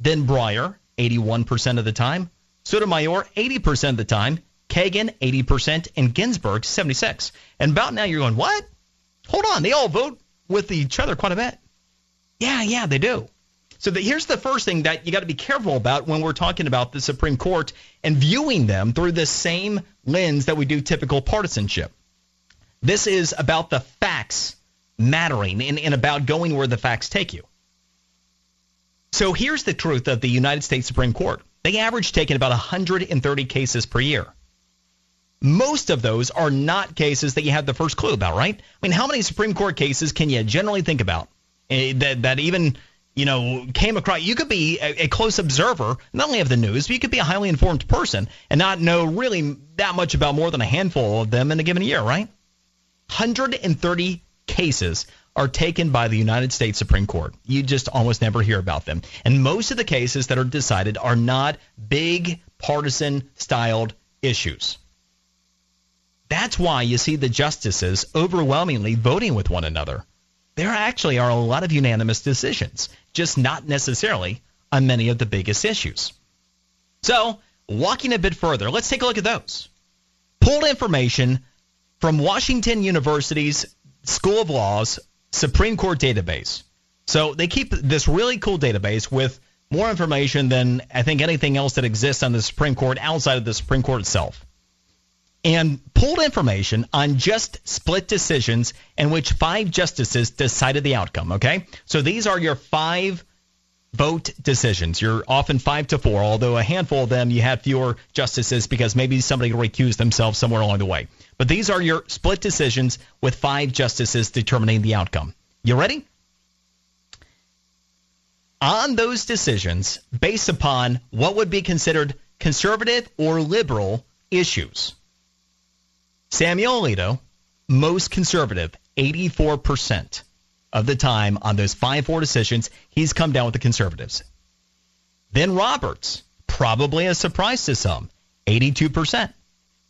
Then Breyer, 81% of the time. Sotomayor, 80% of the time. Kagan, 80%, and Ginsburg, 76. And about now you're going, what? Hold on, they all vote with each other quite a bit. Yeah, yeah, they do. So the, here's the first thing that you got to be careful about when we're talking about the Supreme Court and viewing them through the same lens that we do typical partisanship. This is about the facts mattering and, and about going where the facts take you. So here's the truth of the United States Supreme Court. They average taking about 130 cases per year. Most of those are not cases that you have the first clue about, right? I mean, how many Supreme Court cases can you generally think about uh, that that even you know came across? You could be a, a close observer, not only of the news, but you could be a highly informed person and not know really that much about more than a handful of them in a given year, right? 130 cases are taken by the United States Supreme Court. You just almost never hear about them. And most of the cases that are decided are not big partisan styled issues. That's why you see the justices overwhelmingly voting with one another. There actually are a lot of unanimous decisions, just not necessarily on many of the biggest issues. So, walking a bit further, let's take a look at those. Pulled information from Washington University's School of Law's Supreme Court database. So they keep this really cool database with more information than I think anything else that exists on the Supreme Court outside of the Supreme Court itself. And pulled information on just split decisions in which five justices decided the outcome, okay? So these are your five vote decisions. You're often five to four, although a handful of them you have fewer justices because maybe somebody recused themselves somewhere along the way. But these are your split decisions with five justices determining the outcome. You ready? on those decisions based upon what would be considered conservative or liberal issues. Samuel Alito, most conservative, 84% of the time on those 5 4 decisions, he's come down with the conservatives. Then Roberts, probably a surprise to some, 82%,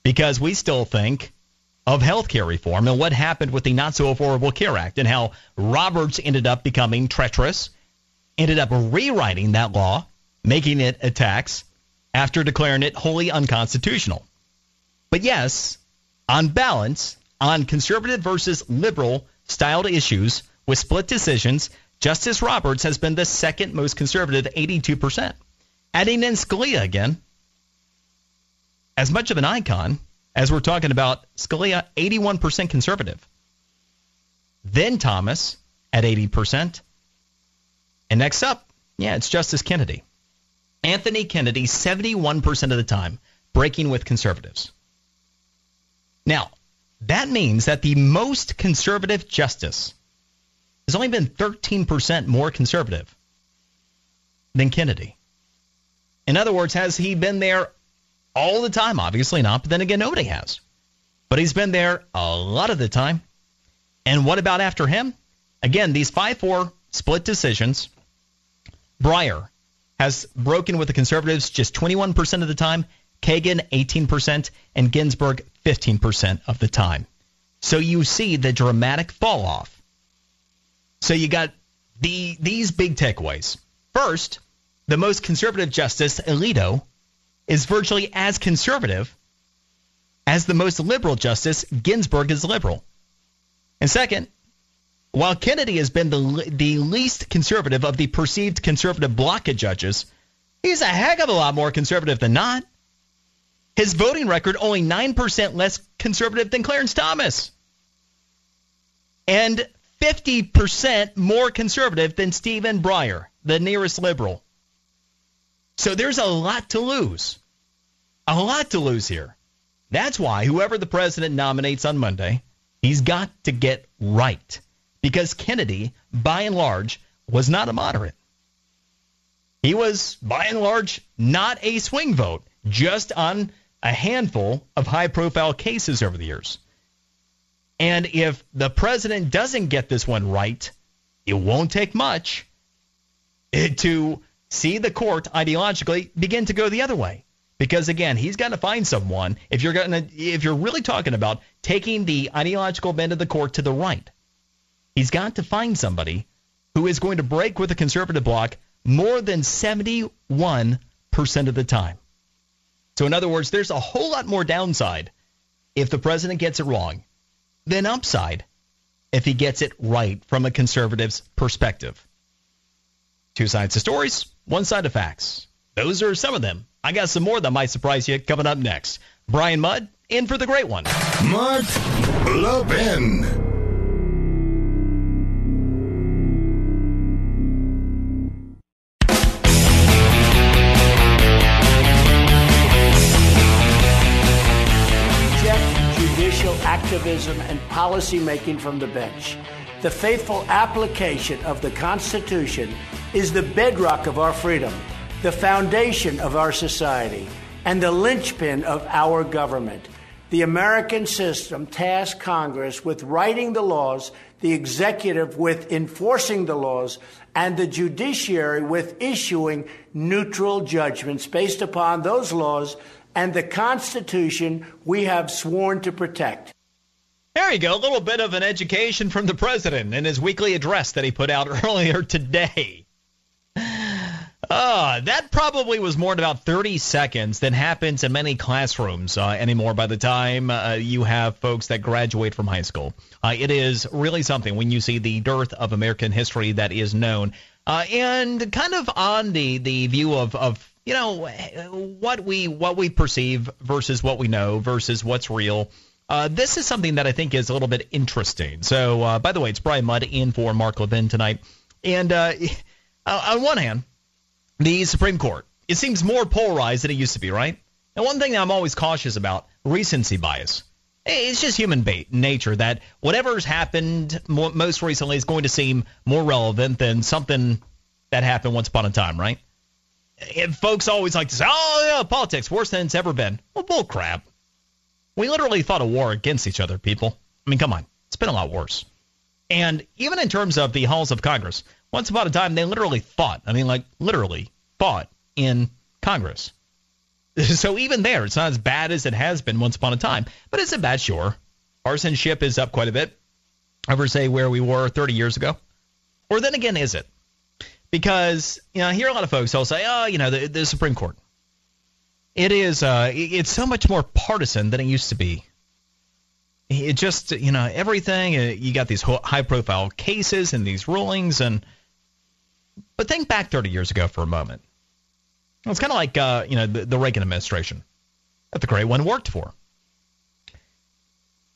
because we still think of health care reform and what happened with the Not So Affordable Care Act and how Roberts ended up becoming treacherous, ended up rewriting that law, making it a tax after declaring it wholly unconstitutional. But yes, on balance, on conservative versus liberal styled issues with split decisions, Justice Roberts has been the second most conservative, 82%. Adding in Scalia again, as much of an icon as we're talking about Scalia, 81% conservative. Then Thomas at 80%. And next up, yeah, it's Justice Kennedy. Anthony Kennedy, 71% of the time, breaking with conservatives. Now, that means that the most conservative justice has only been 13% more conservative than Kennedy. In other words, has he been there all the time? Obviously not, but then again, nobody has. But he's been there a lot of the time. And what about after him? Again, these 5 4 split decisions. Breyer has broken with the conservatives just 21% of the time, Kagan 18%, and Ginsburg 15% of the time. So you see the dramatic fall off. So you got the these big takeaways. First, the most conservative justice, Alito, is virtually as conservative as the most liberal justice, Ginsburg, is liberal. And second, while Kennedy has been the, the least conservative of the perceived conservative bloc of judges, he's a heck of a lot more conservative than not. His voting record only 9% less conservative than Clarence Thomas. And 50% more conservative than Stephen Breyer, the nearest liberal. So there's a lot to lose. A lot to lose here. That's why whoever the president nominates on Monday, he's got to get right. Because Kennedy, by and large, was not a moderate. He was, by and large, not a swing vote, just on a handful of high profile cases over the years. And if the president doesn't get this one right, it won't take much to see the court ideologically begin to go the other way. Because again, he's got to find someone. If you're going to, if you're really talking about taking the ideological bend of the court to the right, he's got to find somebody who is going to break with the conservative bloc more than 71% of the time. So in other words, there's a whole lot more downside if the president gets it wrong than upside if he gets it right from a conservative's perspective. Two sides to stories, one side of facts. Those are some of them. I got some more that might surprise you coming up next. Brian Mudd, in for the great one. Mark Levin. Activism and policy making from the bench. The faithful application of the Constitution is the bedrock of our freedom, the foundation of our society, and the linchpin of our government. The American system tasks Congress with writing the laws, the executive with enforcing the laws, and the judiciary with issuing neutral judgments based upon those laws and the Constitution we have sworn to protect. There you go, a little bit of an education from the president in his weekly address that he put out earlier today. Uh, that probably was more in about 30 seconds than happens in many classrooms uh, anymore by the time uh, you have folks that graduate from high school. Uh, it is really something when you see the dearth of American history that is known. Uh, and kind of on the, the view of, of you know what we what we perceive versus what we know versus what's real. Uh, this is something that I think is a little bit interesting. So, uh, by the way, it's Brian Mudd in for Mark Levin tonight. And uh, on one hand, the Supreme Court. It seems more polarized than it used to be, right? And one thing that I'm always cautious about recency bias. It's just human bait nature that whatever's happened most recently is going to seem more relevant than something that happened once upon a time, right? And folks always like to say, "Oh yeah, politics worse than it's ever been." Well, bull crap. We literally fought a war against each other, people. I mean, come on, it's been a lot worse. And even in terms of the halls of Congress, once upon a time they literally fought. I mean, like literally fought in Congress. So even there, it's not as bad as it has been once upon a time. But is it bad? Sure. Arsenship is up quite a bit over, say, where we were 30 years ago. Or then again, is it? Because, you know, I hear a lot of folks will say, oh, you know, the, the Supreme Court. It is, uh, it's so much more partisan than it used to be. It just, you know, everything, uh, you got these high profile cases and these rulings. and But think back 30 years ago for a moment. It's kind of like, uh, you know, the, the Reagan administration that the great one worked for.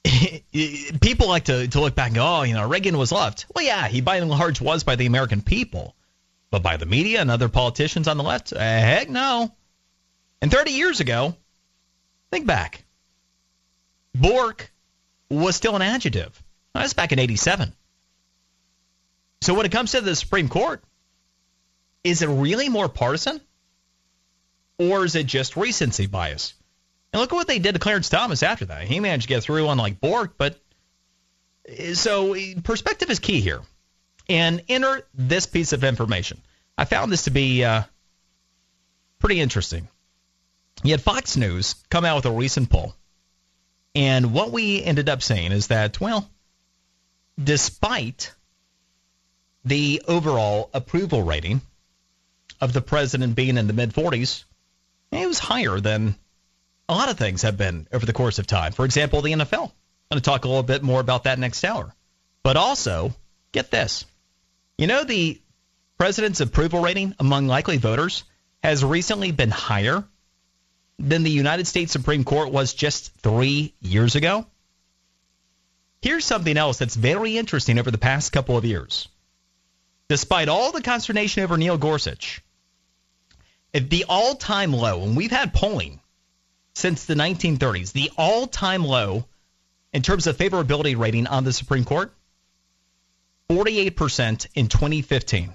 people like to, to look back and go, oh, you know, Reagan was left. Well, yeah, he by and large was by the American people. But by the media and other politicians on the left? Uh, heck no. And 30 years ago, think back. Bork was still an adjective. That's back in 87. So when it comes to the Supreme Court, is it really more partisan? Or is it just recency bias? And look at what they did to Clarence Thomas after that. He managed to get through on like Bork, but so perspective is key here. And enter this piece of information. I found this to be uh, pretty interesting. Had Fox News come out with a recent poll. And what we ended up saying is that, well, despite the overall approval rating of the president being in the mid 40s, it was higher than a lot of things have been over the course of time. For example, the NFL. I'm going to talk a little bit more about that next hour. But also, get this. You know, the president's approval rating among likely voters has recently been higher than the United States Supreme Court was just three years ago. Here's something else that's very interesting over the past couple of years. Despite all the consternation over Neil Gorsuch, at the all time low, and we've had polling since the 1930s, the all time low in terms of favorability rating on the Supreme Court, 48% in 2015,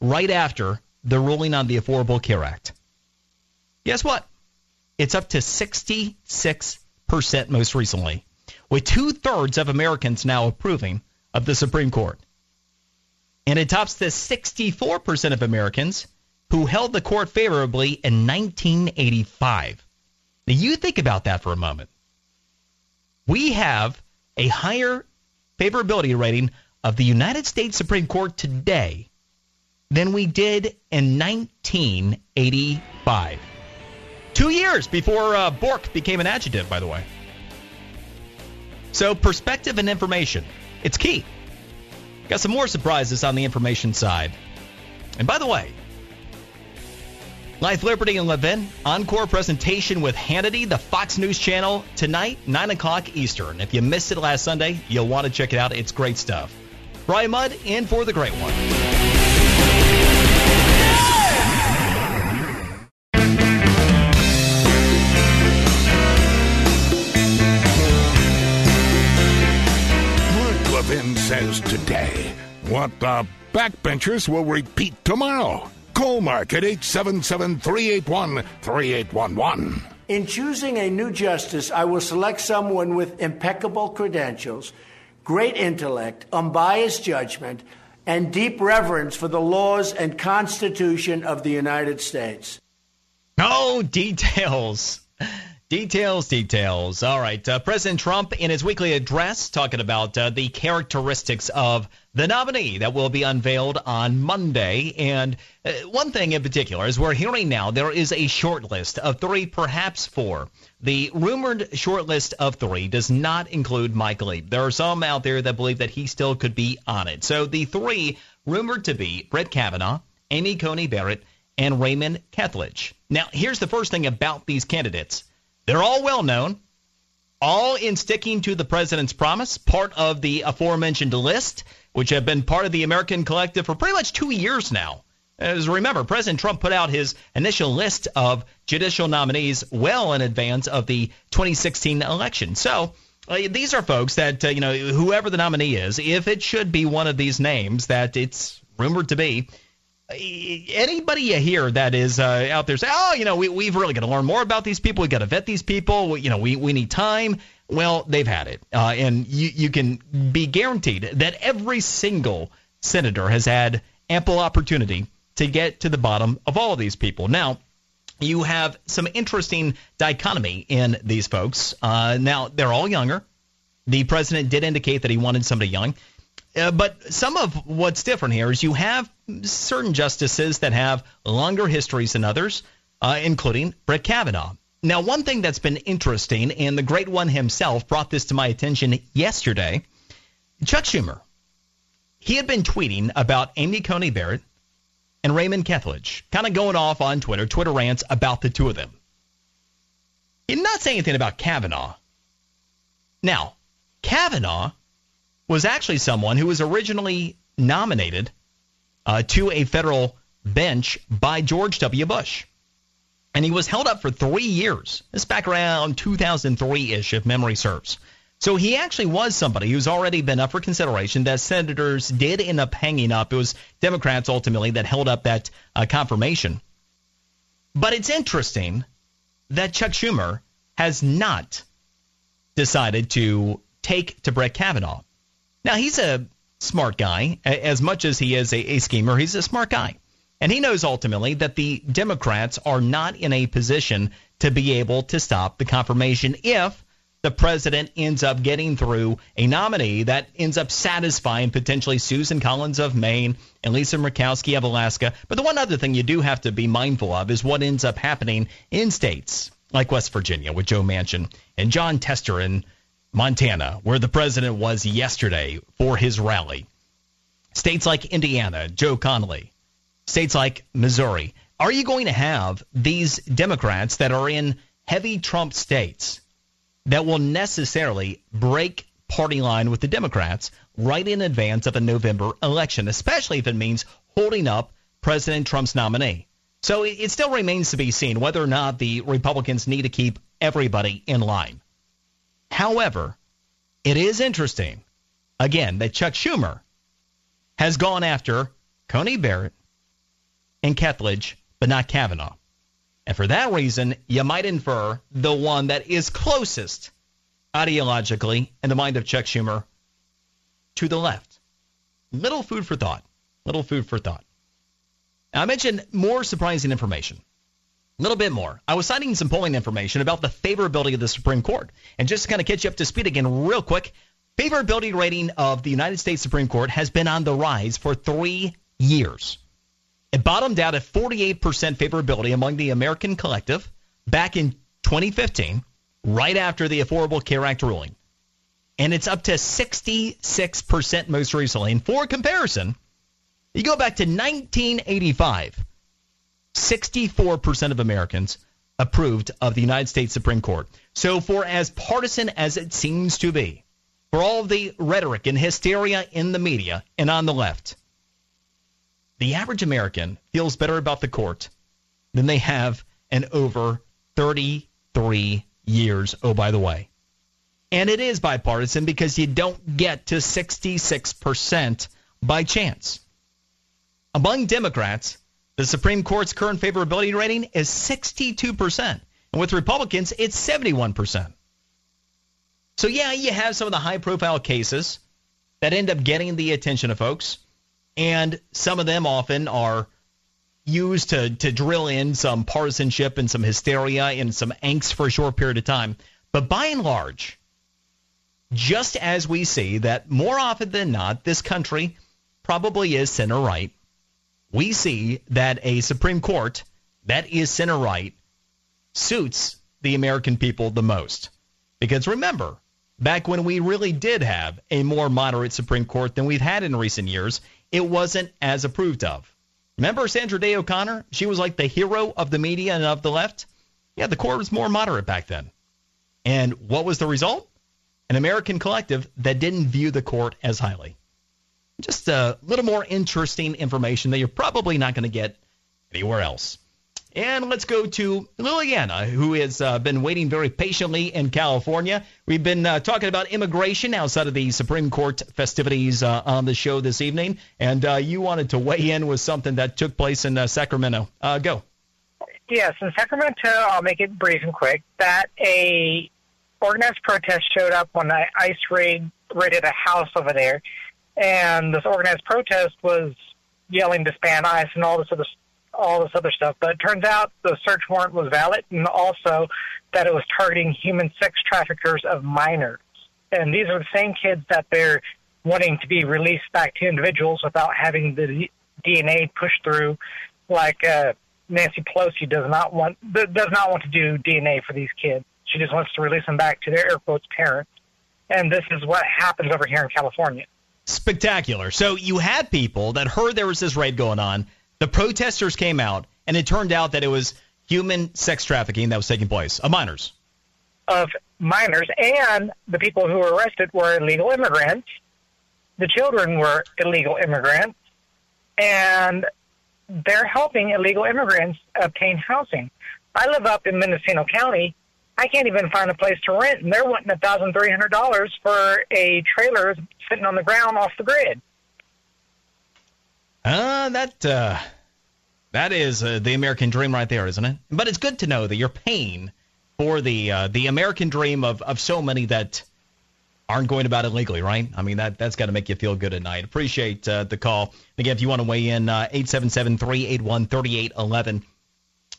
right after the ruling on the Affordable Care Act. Guess what? It's up to 66% most recently, with two thirds of Americans now approving of the Supreme Court. And it tops the 64% of Americans who held the court favorably in 1985. Now, you think about that for a moment. We have a higher favorability rating of the United States Supreme Court today than we did in 1985. Two years before uh, Bork became an adjective, by the way. So, perspective and information, it's key. Got some more surprises on the information side. And by the way, Life, Liberty, and Levin, encore presentation with Hannity, the Fox News channel, tonight, 9 o'clock Eastern. If you missed it last Sunday, you'll want to check it out. It's great stuff. Brian Mudd in for the great one. Levin says today what the backbenchers will repeat tomorrow. Call Mark at 877 381 3811. In choosing a new justice, I will select someone with impeccable credentials, great intellect, unbiased judgment, and deep reverence for the laws and Constitution of the United States. No details. Details, details. All right. Uh, President Trump, in his weekly address, talking about uh, the characteristics of the nominee that will be unveiled on Monday. And uh, one thing in particular, is we're hearing now, there is a short list of three, perhaps four. The rumored short list of three does not include Mike Lee. There are some out there that believe that he still could be on it. So the three rumored to be Brett Kavanaugh, Amy Coney Barrett, and Raymond Kethledge. Now, here's the first thing about these candidates. They're all well known, all in sticking to the president's promise, part of the aforementioned list, which have been part of the American Collective for pretty much two years now. As remember, President Trump put out his initial list of judicial nominees well in advance of the 2016 election. So uh, these are folks that, uh, you know, whoever the nominee is, if it should be one of these names that it's rumored to be, anybody you hear that is uh, out there say, oh, you know, we, we've really got to learn more about these people. We've got to vet these people. We, you know, we, we need time. Well, they've had it. Uh, and you, you can be guaranteed that every single senator has had ample opportunity to get to the bottom of all of these people. Now, you have some interesting dichotomy in these folks. Uh, now, they're all younger. The president did indicate that he wanted somebody young. Uh, but some of what's different here is you have certain justices that have longer histories than others, uh, including Brett Kavanaugh. Now, one thing that's been interesting, and the great one himself brought this to my attention yesterday Chuck Schumer. He had been tweeting about Amy Coney Barrett and Raymond Kethledge, kind of going off on Twitter, Twitter rants about the two of them. He did not say anything about Kavanaugh. Now, Kavanaugh was actually someone who was originally nominated uh, to a federal bench by George W. Bush. And he was held up for three years. This back around 2003 ish, if memory serves. So he actually was somebody who's already been up for consideration that senators did end up hanging up. It was Democrats ultimately that held up that uh, confirmation. But it's interesting that Chuck Schumer has not decided to take to Brett Kavanaugh. Now, he's a smart guy. As much as he is a, a schemer, he's a smart guy. And he knows ultimately that the Democrats are not in a position to be able to stop the confirmation if the president ends up getting through a nominee that ends up satisfying potentially Susan Collins of Maine and Lisa Murkowski of Alaska. But the one other thing you do have to be mindful of is what ends up happening in states like West Virginia with Joe Manchin and Jon Tester in Montana, where the president was yesterday for his rally. States like Indiana, Joe Donnelly. States like Missouri. Are you going to have these Democrats that are in heavy Trump states that will necessarily break party line with the Democrats right in advance of a November election, especially if it means holding up President Trump's nominee? So it still remains to be seen whether or not the Republicans need to keep everybody in line. However, it is interesting, again, that Chuck Schumer has gone after Coney Barrett and Kethledge, but not Kavanaugh. And for that reason, you might infer the one that is closest ideologically in the mind of Chuck Schumer to the left. Little food for thought. Little food for thought. Now, I mentioned more surprising information. A little bit more. I was citing some polling information about the favorability of the Supreme Court. And just to kind of catch you up to speed again, real quick, favorability rating of the United States Supreme Court has been on the rise for three years. It bottomed out at 48% favorability among the American collective back in 2015, right after the Affordable Care Act ruling. And it's up to 66% most recently. And for comparison, you go back to 1985 64% of Americans approved of the United States Supreme Court. So, for as partisan as it seems to be, for all the rhetoric and hysteria in the media and on the left, the average American feels better about the court than they have in over 33 years. Oh, by the way. And it is bipartisan because you don't get to 66% by chance. Among Democrats, the Supreme Court's current favorability rating is 62%. And with Republicans, it's 71%. So, yeah, you have some of the high profile cases that end up getting the attention of folks. And some of them often are used to, to drill in some partisanship and some hysteria and some angst for a short period of time. But by and large, just as we see that more often than not, this country probably is center right we see that a Supreme Court that is center right suits the American people the most. Because remember, back when we really did have a more moderate Supreme Court than we've had in recent years, it wasn't as approved of. Remember Sandra Day O'Connor? She was like the hero of the media and of the left. Yeah, the court was more moderate back then. And what was the result? An American collective that didn't view the court as highly. Just a little more interesting information that you're probably not going to get anywhere else. And let's go to Liliana, who has uh, been waiting very patiently in California. We've been uh, talking about immigration outside of the Supreme Court festivities uh, on the show this evening, and uh, you wanted to weigh in with something that took place in uh, Sacramento. Uh, go. Yes, in Sacramento, I'll make it brief and quick. That a organized protest showed up when the ICE raid raided a house over there, and this organized protest was yelling disband ICE and all this other all this other stuff. But it turns out the search warrant was valid, and also that it was targeting human sex traffickers of minors. And these are the same kids that they're wanting to be released back to individuals without having the DNA pushed through, like uh, Nancy Pelosi does not want does not want to do DNA for these kids. She just wants to release them back to their air quotes parents. And this is what happens over here in California. Spectacular. So you had people that heard there was this raid going on the protesters came out, and it turned out that it was human sex trafficking that was taking place of minors. Of minors, and the people who were arrested were illegal immigrants. The children were illegal immigrants, and they're helping illegal immigrants obtain housing. I live up in Mendocino County. I can't even find a place to rent, and they're wanting a thousand three hundred dollars for a trailer sitting on the ground off the grid. Uh, that uh, that is uh, the American dream right there, isn't it? But it's good to know that you're paying for the uh, the American dream of, of so many that aren't going about it legally, right? I mean, that that's got to make you feel good at night. Appreciate uh, the call. Again, if you want to weigh in, uh, 877-381-3811.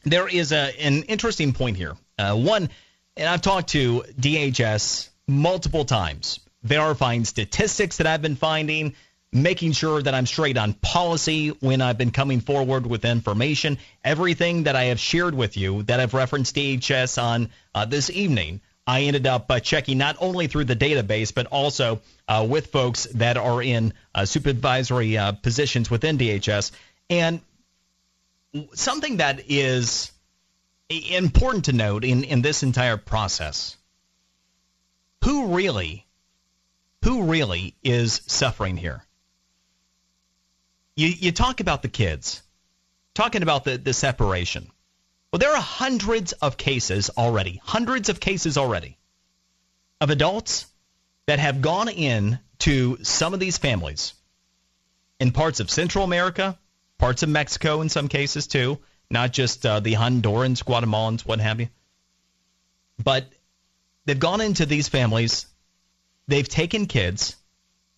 There is a, an interesting point here. Uh, one, and I've talked to DHS multiple times, verifying statistics that I've been finding, making sure that I'm straight on policy when I've been coming forward with information. Everything that I have shared with you that I've referenced DHS on uh, this evening, I ended up uh, checking not only through the database, but also uh, with folks that are in uh, supervisory uh, positions within DHS. And something that is important to note in, in this entire process who really who really is suffering here you, you talk about the kids, talking about the, the separation. Well, there are hundreds of cases already, hundreds of cases already of adults that have gone in to some of these families in parts of Central America, parts of Mexico in some cases too, not just uh, the Hondurans, Guatemalans, what have you. But they've gone into these families, they've taken kids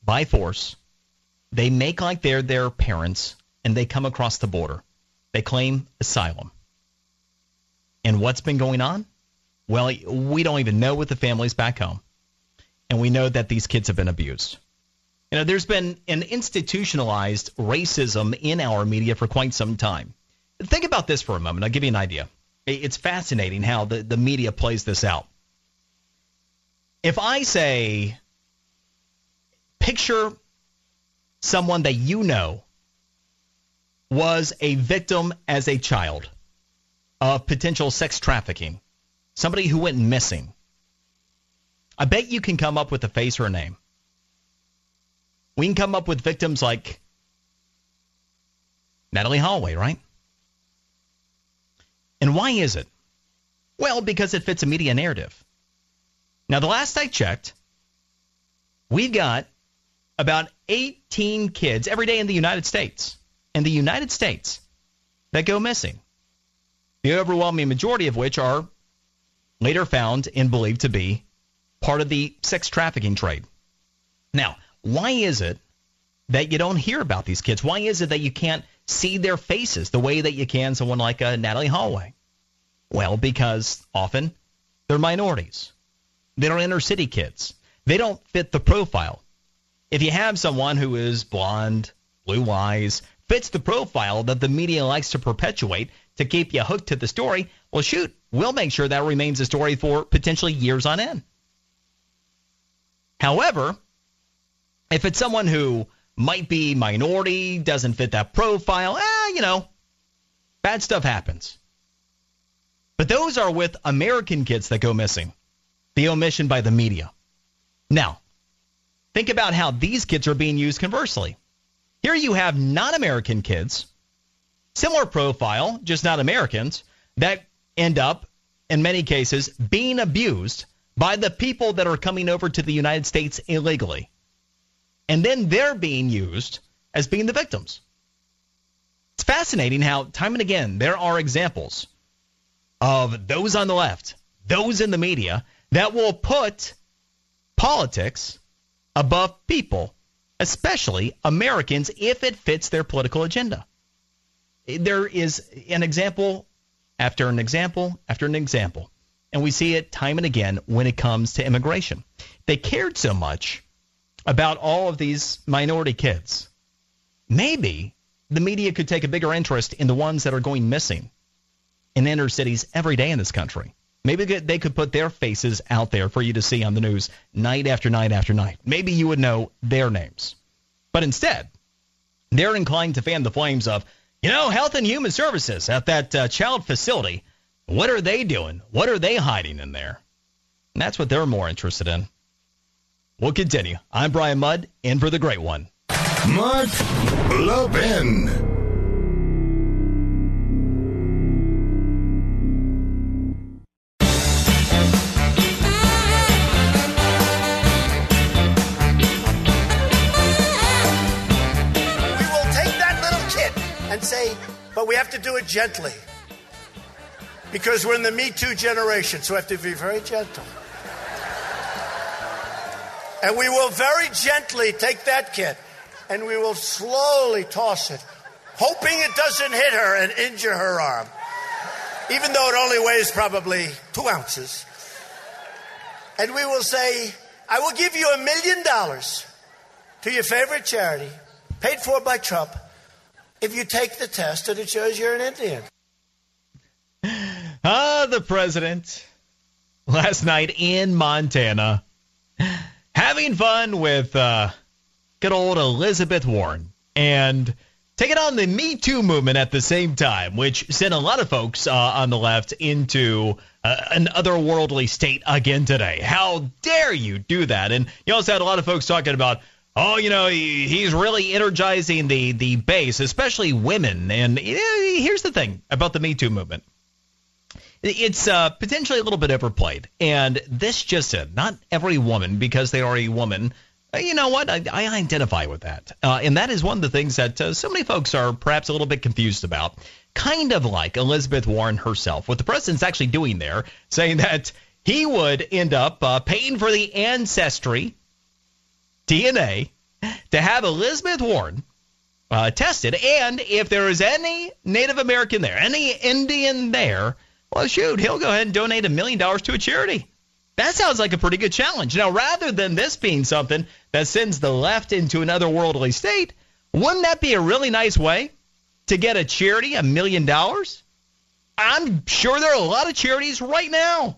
by force, they make like they're their parents and they come across the border. They claim asylum. And what's been going on? Well, we don't even know with the families back home. And we know that these kids have been abused. You know, there's been an institutionalized racism in our media for quite some time. Think about this for a moment. I'll give you an idea. It's fascinating how the, the media plays this out. If I say, picture someone that you know was a victim as a child of potential sex trafficking, somebody who went missing, I bet you can come up with a face or a name. We can come up with victims like Natalee Holloway, right? And why is it? Well, because it fits a media narrative. Now, the last I checked, we've got about 18 kids every day in the United States, in the United States, that go missing. The overwhelming majority of which are later found and believed to be part of the sex trafficking trade. Now, why is it that you don't hear about these kids? Why is it that you can't see their faces the way that you can someone like uh, Natalee Holloway? Well, because often they're minorities. They're inner city kids. They don't fit the profile. If you have someone who is blonde, blue eyes, fits the profile that the media likes to perpetuate to keep you hooked to the story, well, shoot, we'll make sure that remains a story for potentially years on end. However, if it's someone who might be minority, doesn't fit that profile, eh, you know, bad stuff happens. But those are with American kids that go missing. The omission by the media. Now, Think about how these kids are being used conversely. Here you have non American kids similar profile, just not Americans, that end up, in many cases, being abused by the people that are coming over to the United States illegally. And then they're being used as being the victims. It's fascinating how, time and again, there are examples of those on the left, those in the media, that will put politics above people, especially Americans, if it fits their political agenda. There is an example after an example after an example. And we see it time and again when it comes to immigration. They cared so much about all of these minority kids. Maybe the media could take a bigger interest in the ones that are going missing in inner cities every day in this country. Maybe they could put their faces out there for you to see on the news night after night after night. Maybe you would know their names. But instead, they're inclined to fan the flames of, you know, Health and Human Services at that uh, child facility. What are they doing? What are they hiding in there? And that's what they're more interested in. We'll continue. I'm Brian Mudd, in for the great one. Mark Levin. We have to do it gently. Because we're in the Me Too generation, so we have to be very gentle. And we will very gently take that kid and we will slowly toss it, hoping it doesn't hit her and injure her arm, even though it only weighs probably two ounces. And we will say, I will give you a million dollars to your favorite charity, paid for by Trump, if you take the test and it shows you're an Indian. Ah, the president last night in Montana having fun with uh, good old Elizabeth Warren and taking on the Me Too movement at the same time, which sent a lot of folks uh, on the left into uh, an otherworldly state again today. How dare you do that? And you also had a lot of folks talking about oh, you know, he's really energizing the the base, especially women. And here's the thing about the Me Too movement. It's uh, potentially a little bit overplayed. And this just said, not every woman, because they are a woman, uh, you know what? I, I identify with that. Uh, and that is one of the things that uh, so many folks are perhaps a little bit confused about. Kind of like Elizabeth Warren herself, what the president's actually doing there, saying that he would end up uh, paying for the ancestry DNA to have Elizabeth Warren uh, tested, and if there is any Native American there, any Indian there, well, shoot, he'll go ahead and donate a million dollars to a charity. That sounds like a pretty good challenge. Now, rather than this being something that sends the left into another worldly state, wouldn't that be a really nice way to get a charity a million dollars? I'm sure there are a lot of charities right now.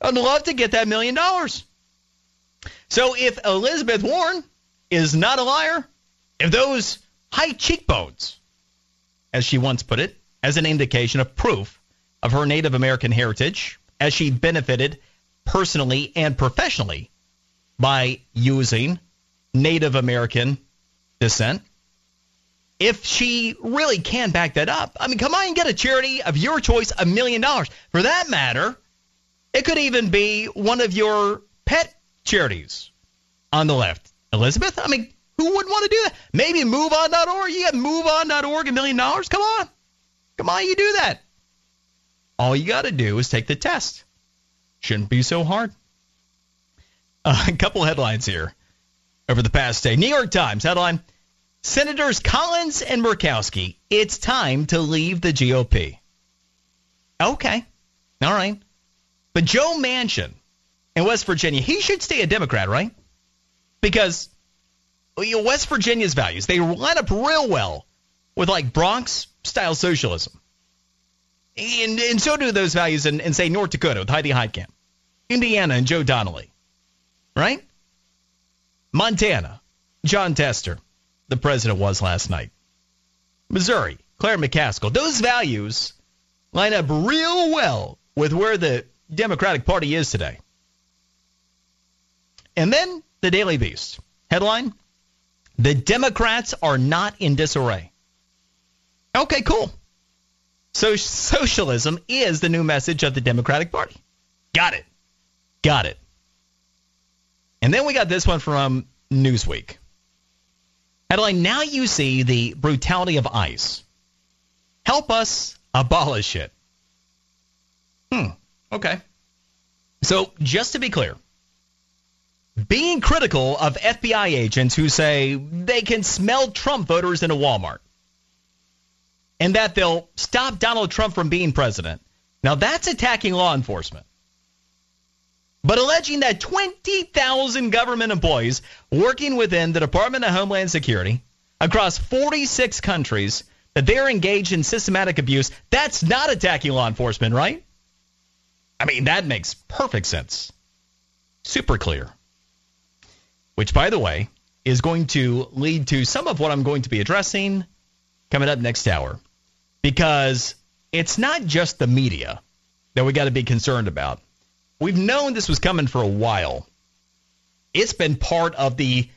I'd love to get that million dollars. So if Elizabeth Warren is not a liar, if those high cheekbones, as she once put it, as an indication of proof of her Native American heritage, as she benefited personally and professionally by using Native American descent, if she really can back that up, I mean, come on and get a charity of your choice a million dollars. For that matter, it could even be one of your pet charities on the left. Elizabeth, I mean, who wouldn't want to do that? Maybe MoveOn.org. You got MoveOn.org a million dollars. Come on, come on, you do that. All you got to do is take the test. Shouldn't be so hard. Uh, a couple headlines here over the past day. New York Times headline: Senators Collins and Murkowski. It's time to leave the GOP. Okay, all right, but Joe Manchin in West Virginia, he should stay a Democrat, right? Because you know, West Virginia's values, they line up real well with like Bronx style socialism. And, and so do those values in, in, say, North Dakota with Heidi Heitkamp, Indiana and Joe Donnelly, right? Montana, Jon Tester, the president was last night. Missouri, Claire McCaskill. Those values line up real well with where the Democratic Party is today. And then the Daily Beast. Headline The Democrats are not in disarray. Okay, cool. So socialism is the new message of the Democratic Party. Got it. Got it. And then we got this one from Newsweek. Headline Now you see the brutality of ICE. Help us abolish it. Hmm. Okay. So, just to be clear, being critical of FBI agents who say they can smell Trump voters in a Walmart and that they'll stop Donald Trump from being president. Now, that's attacking law enforcement. But alleging that 20,000 government employees working within the Department of Homeland Security across 46 countries that they're engaged in systematic abuse, that's not attacking law enforcement, right? I mean, that makes perfect sense. Super clear. Which, by the way, is going to lead to some of what I'm going to be addressing coming up next hour. Because it's not just the media that we got to be concerned about. We've known this was coming for a while. It's been part of the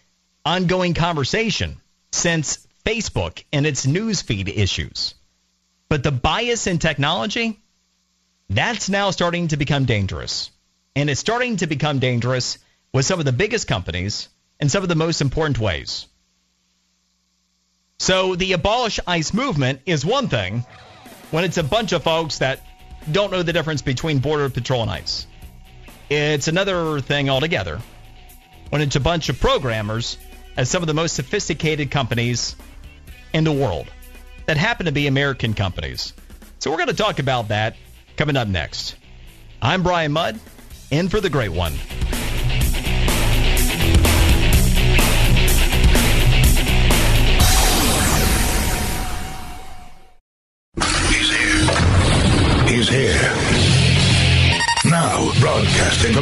ongoing conversation since Facebook and its newsfeed issues. But the bias in technology, that's now starting to become dangerous. And it's starting to become dangerous with some of the biggest companies in some of the most important ways. So the abolish ICE movement is one thing when it's a bunch of folks that don't know the difference between Border Patrol and ICE. It's another thing altogether when it's a bunch of programmers at some of the most sophisticated companies in the world that happen to be American companies. So we're going to talk about that coming up next. I'm Brian Mudd, in for the great one.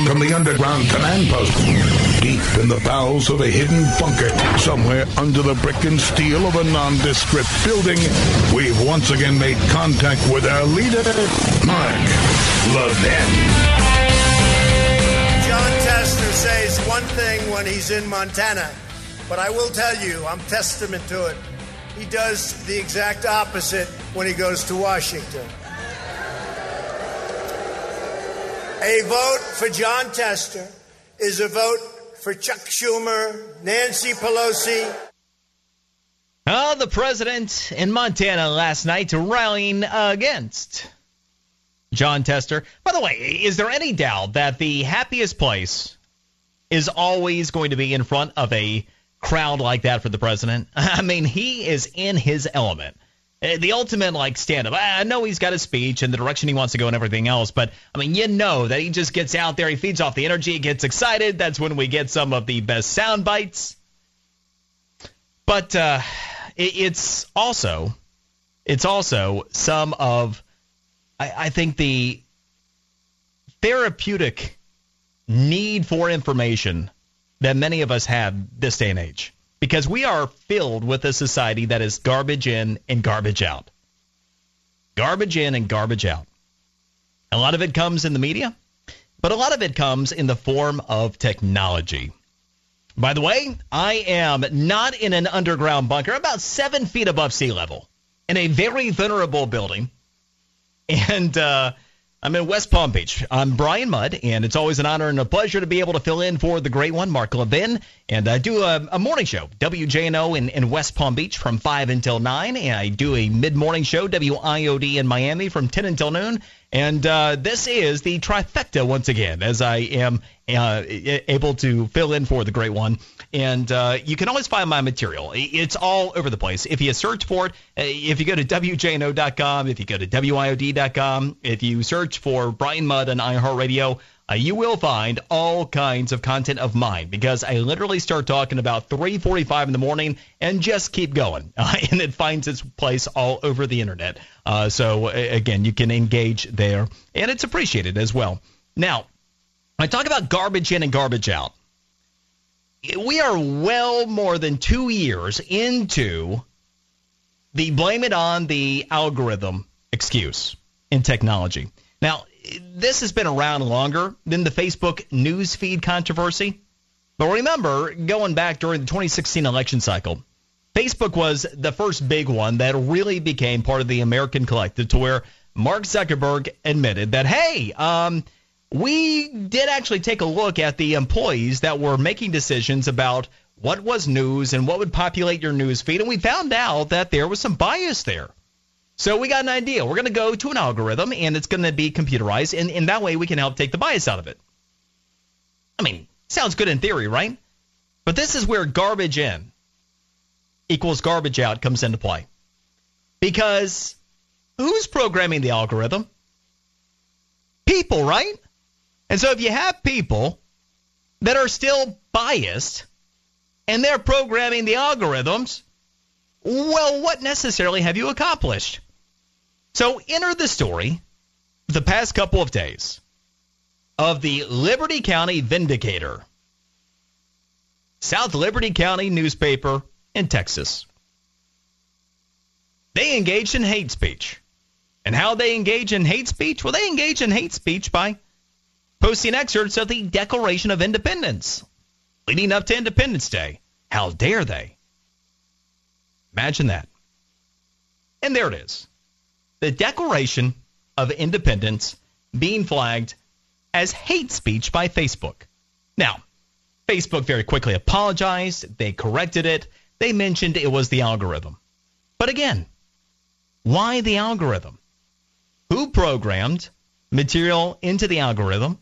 From, the underground command post, deep in the bowels of a hidden bunker, somewhere under the brick and steel of a nondescript building, we've once again made contact with our leader, Mark Levin. Jon Tester says one thing when he's in Montana, but I will tell you, I'm testament to it. He does the exact opposite when he goes to Washington. A vote for Jon Tester is a vote for Chuck Schumer, Nancy Pelosi. Oh, the president in Montana last night rallying against Jon Tester. By the way, is there any doubt that the happiest place is always going to be in front of a crowd like that for the president? I mean, he is in his element. Uh, The ultimate like stand up. I know he's got a speech and the direction he wants to go and everything else, but I mean, you know that he just gets out there, he feeds off the energy, he gets excited. That's when we get some of the best sound bites. But uh, it, it's also, it's also some of, I, I think the therapeutic need for information that many of us have this day and age because we are filled with a society that is garbage in and garbage out. Garbage in and garbage out. A lot of it comes in the media, but a lot of it comes in the form of technology. By the way, I am not in an underground bunker, about seven feet above sea level, in a very venerable building. And uh, I'm in West Palm Beach. I'm Brian Mudd, and it's always an honor and a pleasure to be able to fill in for the great one, Mark Levin. And I do a, a morning show, WJNO in, in West Palm Beach from 5 until 9. And I do a mid morning show, WIOD in Miami from 10 until noon. And uh, this is the trifecta once again, as I am uh, able to fill in for the great one. And uh, you can always find my material. It's all over the place. If you search for it, uh, if you go to WJNO.com, if you go to WIOD.com, if you search for Brian Mudd and iHeartRadio, uh, you will find all kinds of content of mine because I literally start talking about 3:45 in the morning and just keep going, uh, and it finds its place all over the internet. Uh, so again, you can engage there, and it's appreciated as well. Now, I talk about garbage in and garbage out. We are well more than two years into the blame it on the algorithm excuse in technology. Now, this has been around longer than the Facebook newsfeed controversy. But remember, going back during the 2016 election cycle, Facebook was the first big one that really became part of the American collective to where Mark Zuckerberg admitted that, hey, um, we did actually take a look at the employees that were making decisions about what was news and what would populate your news feed, and we found out that there was some bias there. So we got an idea. We're going to go to an algorithm, and it's going to be computerized, and in that way we can help take the bias out of it. I mean, sounds good in theory, right? But this is where garbage in equals garbage out comes into play. Because who's programming the algorithm? People, right? And so if you have people that are still biased and they're programming the algorithms, well, what necessarily have you accomplished? So enter the story the past couple of days of the Liberty County Vindicator, South Liberty County newspaper in Texas. They engaged in hate speech. And how they engage in hate speech? Well, they engage in hate speech by posting excerpts of the Declaration of Independence leading up to Independence Day. How dare they? Imagine that. And there it is. The Declaration of Independence being flagged as hate speech by Facebook. Now, Facebook very quickly apologized. They corrected it. They mentioned it was the algorithm. But again, why the algorithm? Who programmed material into the algorithm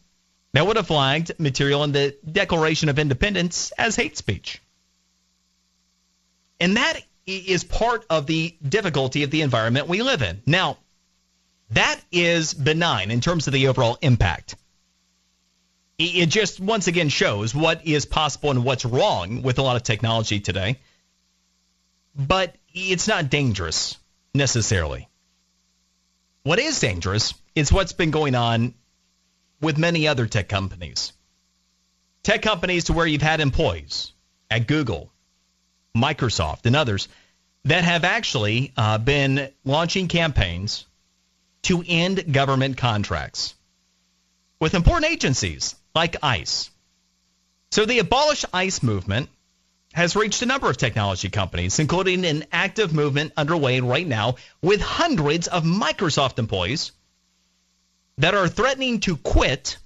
that would have flagged material in the Declaration of Independence as hate speech? And that is part of the difficulty of the environment we live in. Now, that is benign in terms of the overall impact. It just once again shows what is possible and what's wrong with a lot of technology today. But it's not dangerous necessarily. What is dangerous is what's been going on with many other tech companies. Tech companies to where you've had employees at Google, Microsoft, and others that have actually uh, been launching campaigns to end government contracts with important agencies like ICE. So the Abolish ICE movement has reached a number of technology companies, including an active movement underway right now with hundreds of Microsoft employees that are threatening to quit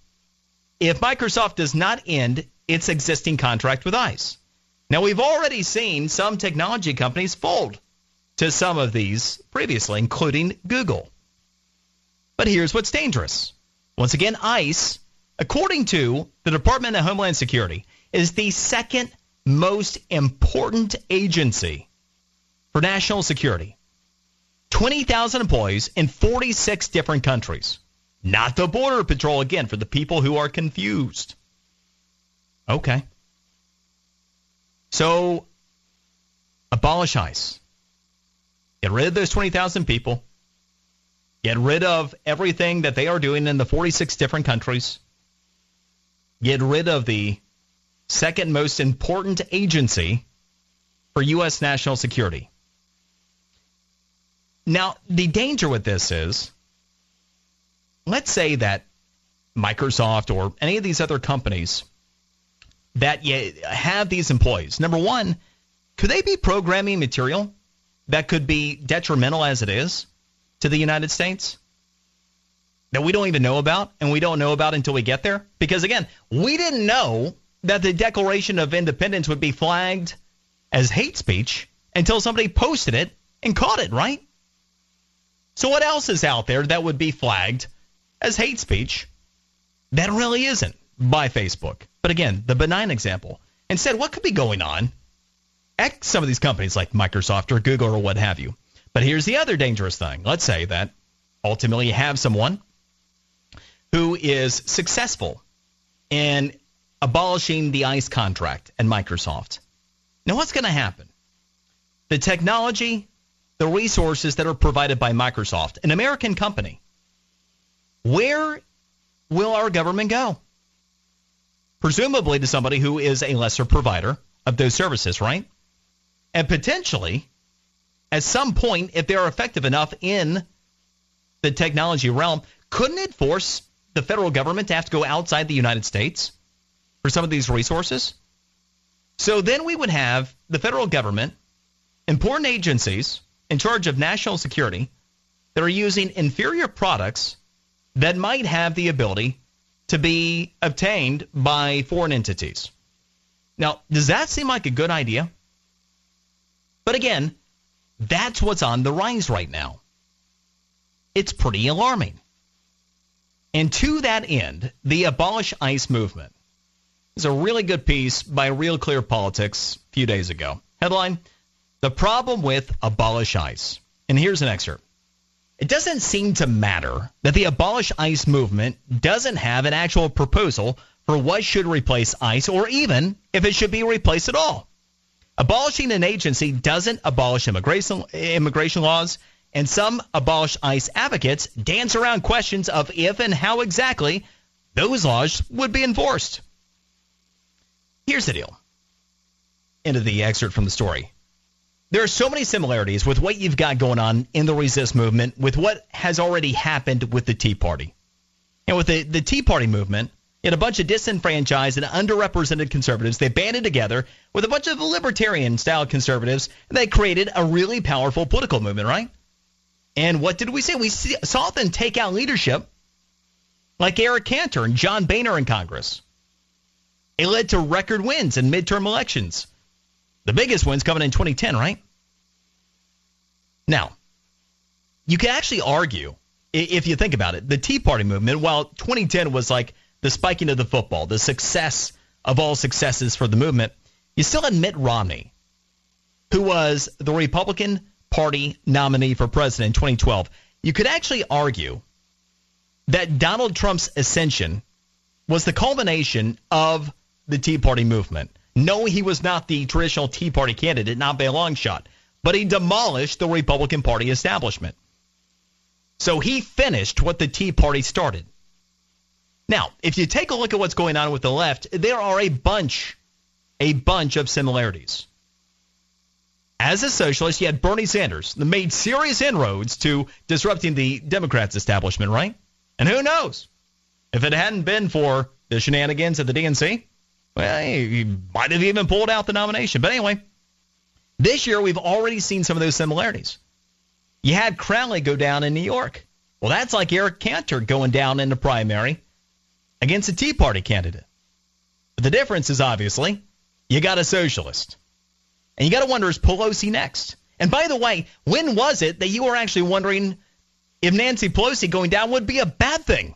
if Microsoft does not end its existing contract with ICE. Now, we've already seen some technology companies fold to some of these previously, including Google. But here's what's dangerous. Once again, ICE, according to the Department of Homeland Security, is the second most important agency for national security. 20,000 employees in 46 different countries. Not the Border Patrol, again, for the people who are confused. Okay. So, abolish ICE. Get rid of those 20,000 people. Get rid of everything that they are doing in the 46 different countries. Get rid of the second most important agency for U.S. national security. Now, the danger with this is let's say that Microsoft or any of these other companies that you have these employees. Number one, could they be programming material that could be detrimental as it is to the United States? That we don't even know about, and we don't know about until we get there? Because again, we didn't know that the Declaration of Independence would be flagged as hate speech until somebody posted it and caught it, right? So, what else is out there that would be flagged as hate speech that really isn't by Facebook? But again, the benign example. Instead, what could be going on at some of these companies like Microsoft or Google or what have you? But here's the other dangerous thing. Let's say that ultimately you have someone who is successful in abolishing the ICE contract at Microsoft. Now, what's going to happen? The technology, the resources that are provided by Microsoft, an American company, where will our government go? Presumably to somebody who is a lesser provider of those services, right? And potentially, at some point, if they're effective enough in the technology realm, couldn't it force the federal government to have to go outside the United States for some of these resources? So then we would have the federal government important agencies in charge of national security that are using inferior products that might have the ability to be obtained by foreign entities. Now, does that seem like a good idea? But again, that's what's on the rise right now. It's pretty alarming. And to that end, the Abolish ICE movement is a really good piece by Real Clear Politics a few days ago. Headline The Problem with Abolish ICE. And here's an excerpt. It doesn't seem to matter that the Abolish ICE movement doesn't have an actual proposal for what should replace ICE or even if it should be replaced at all. Abolishing an agency doesn't abolish immigration, immigration laws, and some abolish ICE advocates dance around questions of if and how exactly those laws would be enforced. Here's the deal. End of the excerpt from the story. There are so many similarities with what you've got going on in the resist movement with what has already happened with the Tea Party. And with the, the Tea Party movement, you had a bunch of disenfranchised and underrepresented conservatives. They banded together with a bunch of libertarian style conservatives, and they created a really powerful political movement, right? And what did we see? We saw them take out leadership like Eric Cantor and John Boehner in Congress. It led to record wins in midterm elections. The biggest wins coming in 2010, right? Now, you can actually argue, if you think about it, the Tea Party movement, while 2010 was like the spiking of the football, the success of all successes for the movement, you still had Mitt Romney, who was the Republican Party nominee for president in 2012. You could actually argue that Donald Trump's ascension was the culmination of the Tea Party movement. No, he was not the traditional Tea Party candidate, not by a long shot, but he demolished the Republican Party establishment. So he finished what the Tea Party started. Now, if you take a look at what's going on with the left, there are a bunch, a bunch of similarities. As a socialist, you had Bernie Sanders that made serious inroads to disrupting the Democrats' establishment, right? And who knows? If it hadn't been for the shenanigans at the DNC, well, he might have even pulled out the nomination. But anyway, this year we've already seen some of those similarities. You had Crowley go down in New York. Well, that's like Eric Cantor going down in the primary against a Tea Party candidate. But the difference is obviously you got a socialist. And you got to wonder is Pelosi next? And by the way, when was it that you were actually wondering if Nancy Pelosi going down would be a bad thing?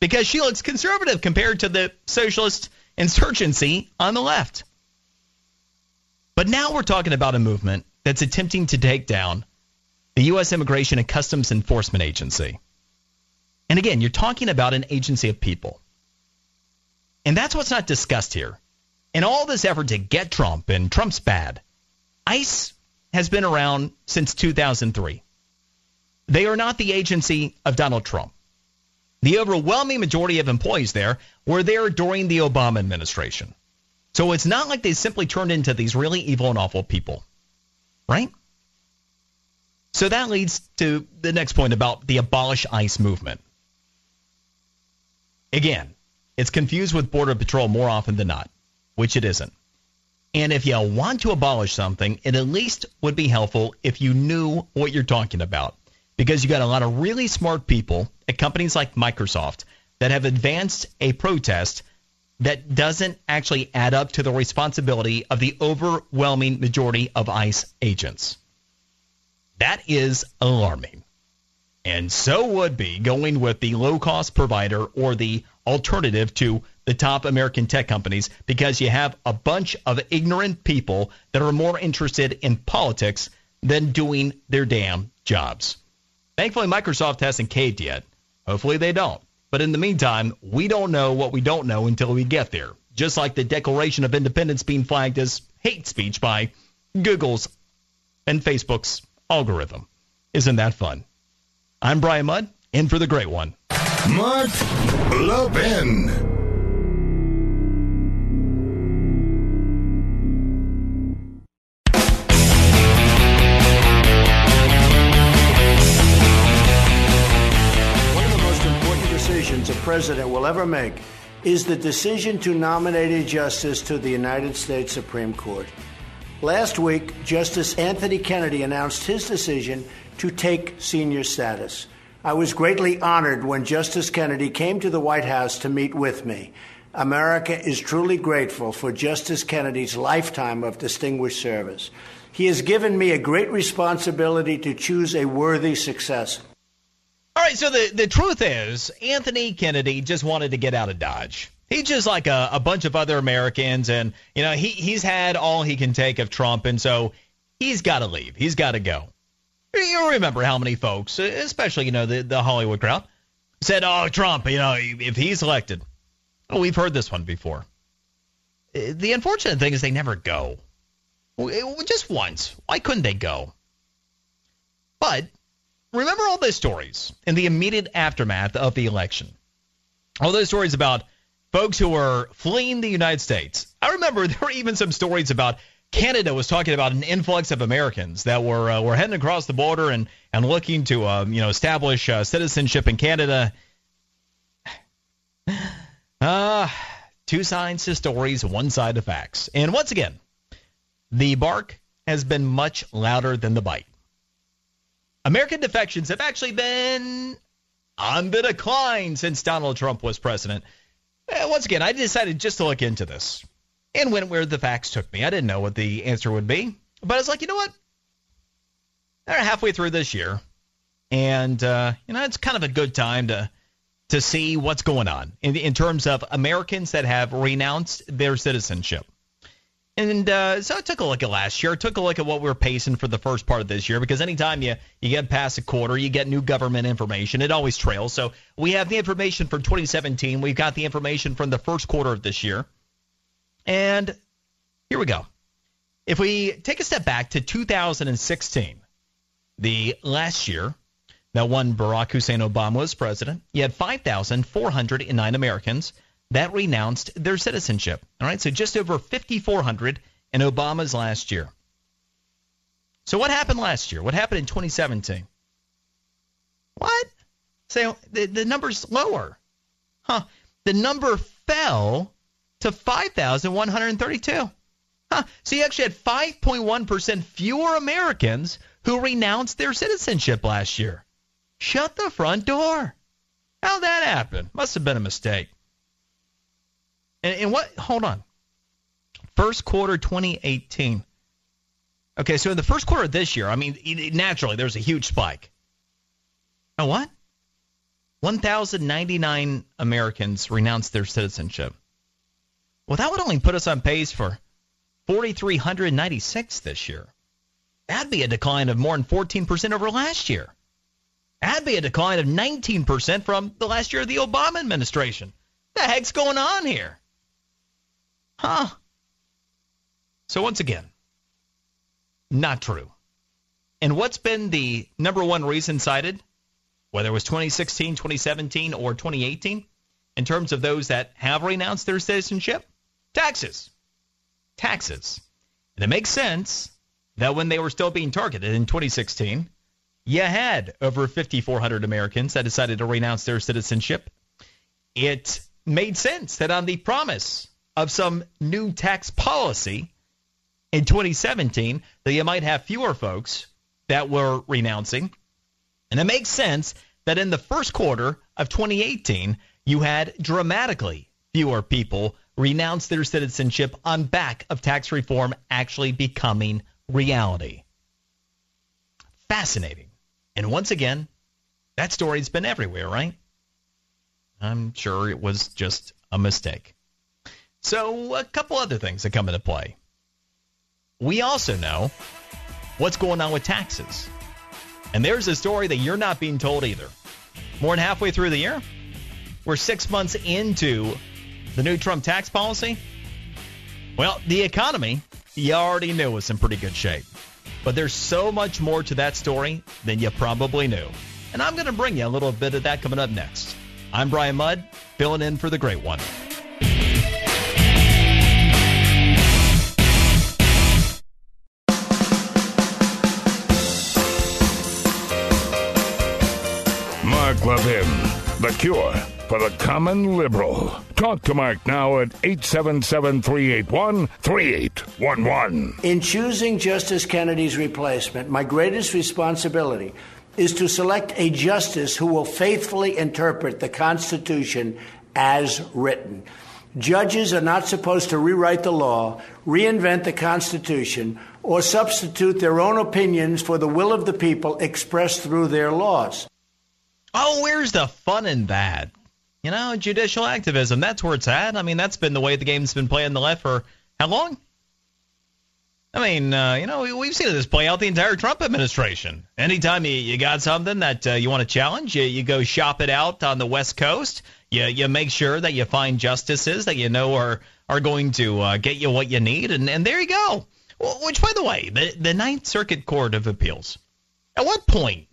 Because she looks conservative compared to the socialist insurgency on the left. But now we're talking about a movement that's attempting to take down the U.S. Immigration and Customs Enforcement Agency. And again, you're talking about an agency of people. And that's what's not discussed here. In all this effort to get Trump, and Trump's bad, ICE has been around since 2003. They are not the agency of Donald Trump. The overwhelming majority of employees there were there during the Obama administration. So it's not like they simply turned into these really evil and awful people, right? So that leads to the next point about the abolish ICE movement. Again, it's confused with Border Patrol more often than not, which it isn't. And if you want to abolish something, it at least would be helpful if you knew what you're talking about because you got a lot of really smart people at companies like Microsoft that have advanced a protest that doesn't actually add up to the responsibility of the overwhelming majority of ICE agents. That is alarming. And so would be going with the low cost provider or the alternative to the top American tech companies because you have a bunch of ignorant people that are more interested in politics than doing their damn jobs. Thankfully, Microsoft hasn't caved yet. Hopefully, they don't. But in the meantime, we don't know what we don't know until we get there. Just like the Declaration of Independence being flagged as hate speech by Google's and Facebook's algorithm. Isn't that fun? I'm Brian Mudd, in for the great one. Mark Levin. President will ever make is the decision to nominate a justice to the United States Supreme Court. Last week, Justice Anthony Kennedy announced his decision to take senior status. I was greatly honored when Justice Kennedy came to the White House to meet with me. America is truly grateful for Justice Kennedy's lifetime of distinguished service. He has given me a great responsibility to choose a worthy successor. All right, so the, the truth is, Anthony Kennedy just wanted to get out of Dodge. He's just like a, a bunch of other Americans, and you know he he's had all he can take of Trump, and so he's got to leave. He's got to go. You remember how many folks, especially you know the the Hollywood crowd, said, "Oh, Trump, you know, if he's elected." We've heard this one before. The unfortunate thing is they never go. Just once. Why couldn't they go? But remember all those stories in the immediate aftermath of the election. All those stories about folks who were fleeing the United States. I remember there were even some stories about Canada was talking about an influx of Americans that were uh, were heading across the border and and looking to um, you know establish uh, citizenship in Canada. Uh, two sides to stories, one side to facts. And once again, the bark has been much louder than the bite. American defections have actually been on the decline since Donald Trump was president. Uh, once again, I decided just to look into this and went where the facts took me. I didn't know what the answer would be, but I was like, you know what? They're halfway through this year, and uh, you know it's kind of a good time to to see what's going on in, in terms of Americans that have renounced their citizenship. And uh, so I took a look at last year. I took a look at what we were pacing for the first part of this year because anytime you, you get past a quarter, you get new government information. It always trails. So we have the information from 2017. We've got the information from the first quarter of this year. And here we go. If we take a step back to 2016, the last year that when Barack Hussein Obama was president, you had 5,409 Americans that renounced their citizenship. All right, so just over 5,400 in Obama's last year. So what happened last year? What happened in 2017? What? Say the, the number's lower. Huh. The number fell to 5,132. Huh. So you actually had 5.1% fewer Americans who renounced their citizenship last year. Shut the front door. How'd that happen? Must have been a mistake. And, and what? Hold on. First quarter 2018. Okay, so in the first quarter of this year, I mean, naturally, there's a huge spike. Oh, what? 1,099 Americans renounced their citizenship. Well, that would only put us on pace for 4,396 this year. That'd be a decline of more than 14% over last year. That'd be a decline of 19% from the last year of the Obama administration. The heck's going on here? Huh? So once again, not true. And what's been the number one reason cited, whether it was 2016, 2017, or 2018, in terms of those that have renounced their citizenship? Taxes. Taxes. And it makes sense that when they were still being targeted in 2016, you had over 5,400 Americans that decided to renounce their citizenship. It made sense that on the promise of some new tax policy in 2017, that you might have fewer folks that were renouncing. And it makes sense that in the first quarter of 2018, you had dramatically fewer people renounce their citizenship on back of tax reform actually becoming reality. Fascinating. And once again, that story's been everywhere, right? I'm sure it was just a mistake. So, a couple other things that come into play. We also know what's going on with taxes. And there's a story that you're not being told either. More than halfway through the year, we're six months into the new Trump tax policy. Well, the economy, you already knew was in pretty good shape. But there's so much more to that story than you probably knew. And I'm going to bring you a little bit of that coming up next. I'm Brian Mudd, filling in for the great one. Mark Levin, The Cure for the common liberal. Talk to Mark now at 877 381 3811. In choosing Justice Kennedy's replacement, my greatest responsibility is to select a justice who will faithfully interpret the Constitution as written. Judges are not supposed to rewrite the law, reinvent the Constitution, or substitute their own opinions for the will of the people expressed through their laws. Oh, where's the fun in that? You know, judicial activism, that's where it's at. I mean, that's been the way the game's been playing the left for how long? I mean, uh, you know, we, have seen this play out the entire Trump administration. Anytime you, you got something that uh, you want to challenge, you, you go shop it out on the West Coast. You, you make sure that you find justices that you know are, are going to uh, get you what you need, and, and there you go. Which, by the way, the, the Ninth Circuit Court of Appeals, at what point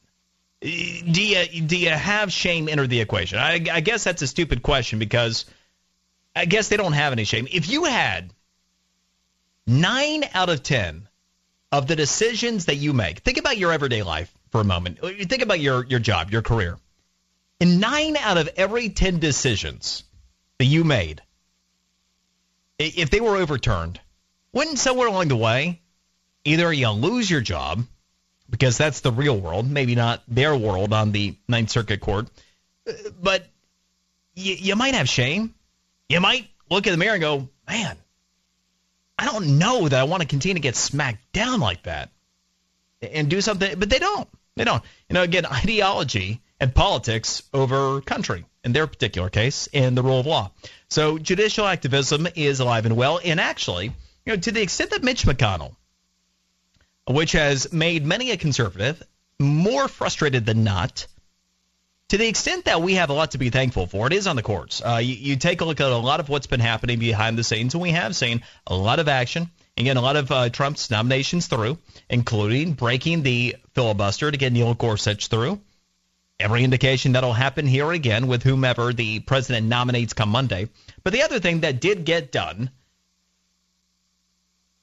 do you, do you have shame enter the equation? I, I guess that's a stupid question because I guess they don't have any shame. If you had nine out of 10 of the decisions that you make, think about your everyday life for a moment. Think about your, your job, your career. In nine out of every 10 decisions that you made, if they were overturned, wouldn't somewhere along the way, either you lose your job, because that's the real world, maybe not their world on the Ninth Circuit Court, but you, you might have shame. You might look in the mirror and go, man, I don't know that I want to continue to get smacked down like that and do something, but they don't. They don't. You know, again, ideology and politics over country in their particular case and the rule of law. So judicial activism is alive and well. And actually, you know, to the extent that Mitch McConnell, which has made many a conservative more frustrated than not, to the extent that we have a lot to be thankful for, it is on the courts. Uh, you, you, take a look at a lot of what's been happening behind the scenes, and we have seen a lot of action. Again, a lot of uh, Trump's nominations through, including breaking the filibuster to get Neil Gorsuch through. Every indication that'll happen here again with whomever the president nominates come Monday. But the other thing that did get done,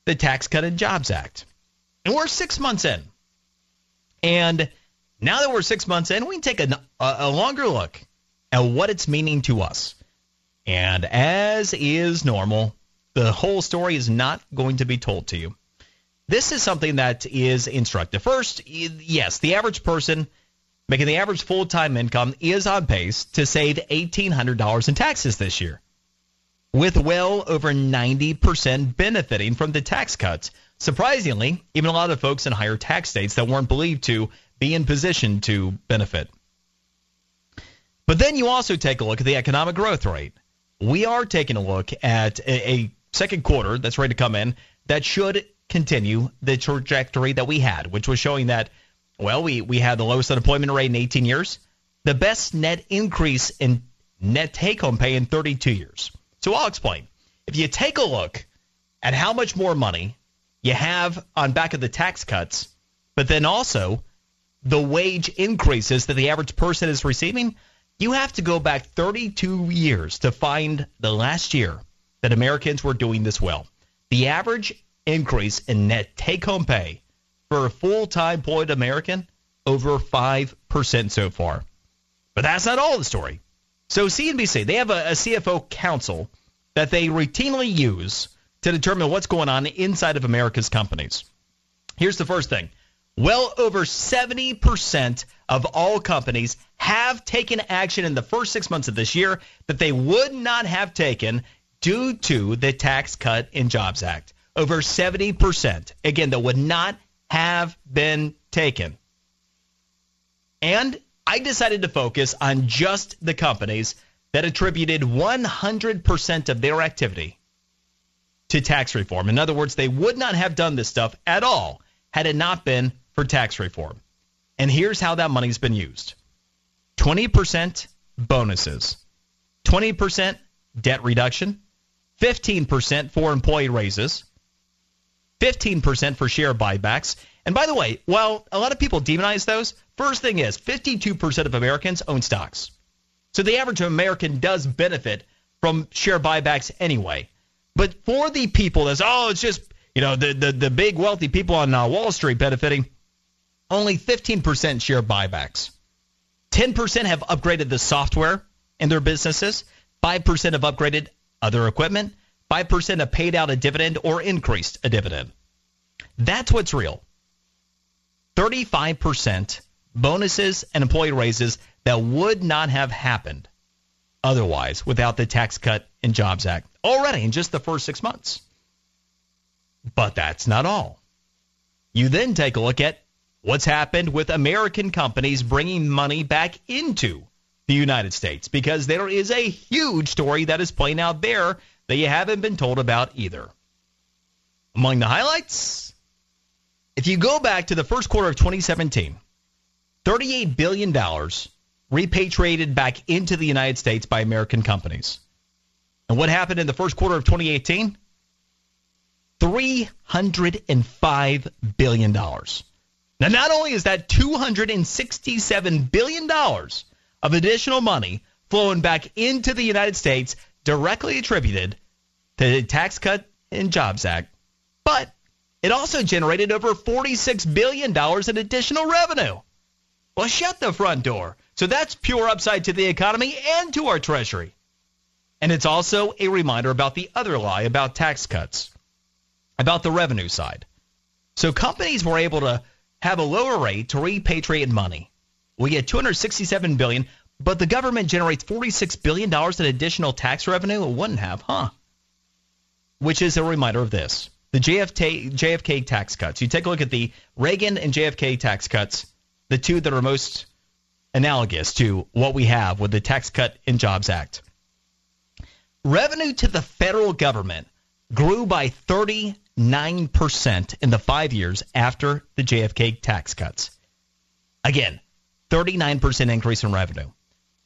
the Tax Cut and Jobs Act. And we're six months in. And now that we're six months in, we can take a, a longer look at what it's meaning to us. And as is normal, the whole story is not going to be told to you. This is something that is instructive. First, yes, the average person making the average full time income is on pace to save $1,800 in taxes this year, with well over 90% benefiting from the tax cuts. Surprisingly, even a lot of the folks in higher tax states that weren't believed to be in position to benefit. But then you also take a look at the economic growth rate. We are taking a look at a, a second quarter that's ready to come in that should continue the trajectory that we had, which was showing that, well, we, we had the lowest unemployment rate in 18 years, the best net increase in net take home pay in 32 years. So I'll explain. If you take a look at how much more money you have on back of the tax cuts, but then also the wage increases that the average person is receiving, you have to go back 32 years to find the last year that Americans were doing this well. The average increase in net take home pay for a full time employed American over 5% so far. But that's not all the story. So CNBC, they have a, a CFO council that they routinely use to determine what's going on inside of America's companies. Here's the first thing well over 70% of all companies have taken action in the first six months of this year that they would not have taken due to the Tax Cut and Jobs Act. Over 70%, again, that would not have been taken. And I decided to focus on just the companies that attributed 100% of their activity to tax reform. In other words, they would not have done this stuff at all had it not been for tax reform. And here's how that money's been used 20% bonuses, 20% debt reduction, 15% for employee raises, 15% for share buybacks. And by the way, while a lot of people demonize those, first thing is 52% of Americans own stocks. So the average American does benefit from share buybacks anyway. But for the people that's, oh, it's just, you know, the, the, the big wealthy people on uh, Wall Street benefiting, only 15% share buybacks. 10% have upgraded the software in their businesses, 5% have upgraded other equipment, 5% have paid out a dividend or increased a dividend. That's what's real. 35% bonuses and employee raises that would not have happened otherwise without the Tax Cut and Jobs Act already in just the first six months. But that's not all. You then take a look at what's happened with American companies bringing money back into the United States because there is a huge story that is playing out there that you haven't been told about either. Among the highlights, if you go back to the first quarter of 2017, $38 billion repatriated back into the United States by American companies. And what happened in the first quarter of 2018? $305 billion. Now, not only is that $267 billion of additional money flowing back into the United States directly attributed to the Tax Cut and Jobs Act, but it also generated over $46 billion in additional revenue. Well, shut the front door. So that's pure upside to the economy and to our Treasury. And it's also a reminder about the other lie about tax cuts, about the revenue side. So companies were able to have a lower rate to repatriate money. We get 267 billion, but the government generates 46 billion dollars in additional tax revenue. It wouldn't have, huh? Which is a reminder of this: the JFK, JFK tax cuts. You take a look at the Reagan and JFK tax cuts, the two that are most analogous to what we have with the Tax Cut and Jobs Act. Revenue to the federal government grew by 39% in the five years after the JFK tax cuts. Again, 39% increase in revenue.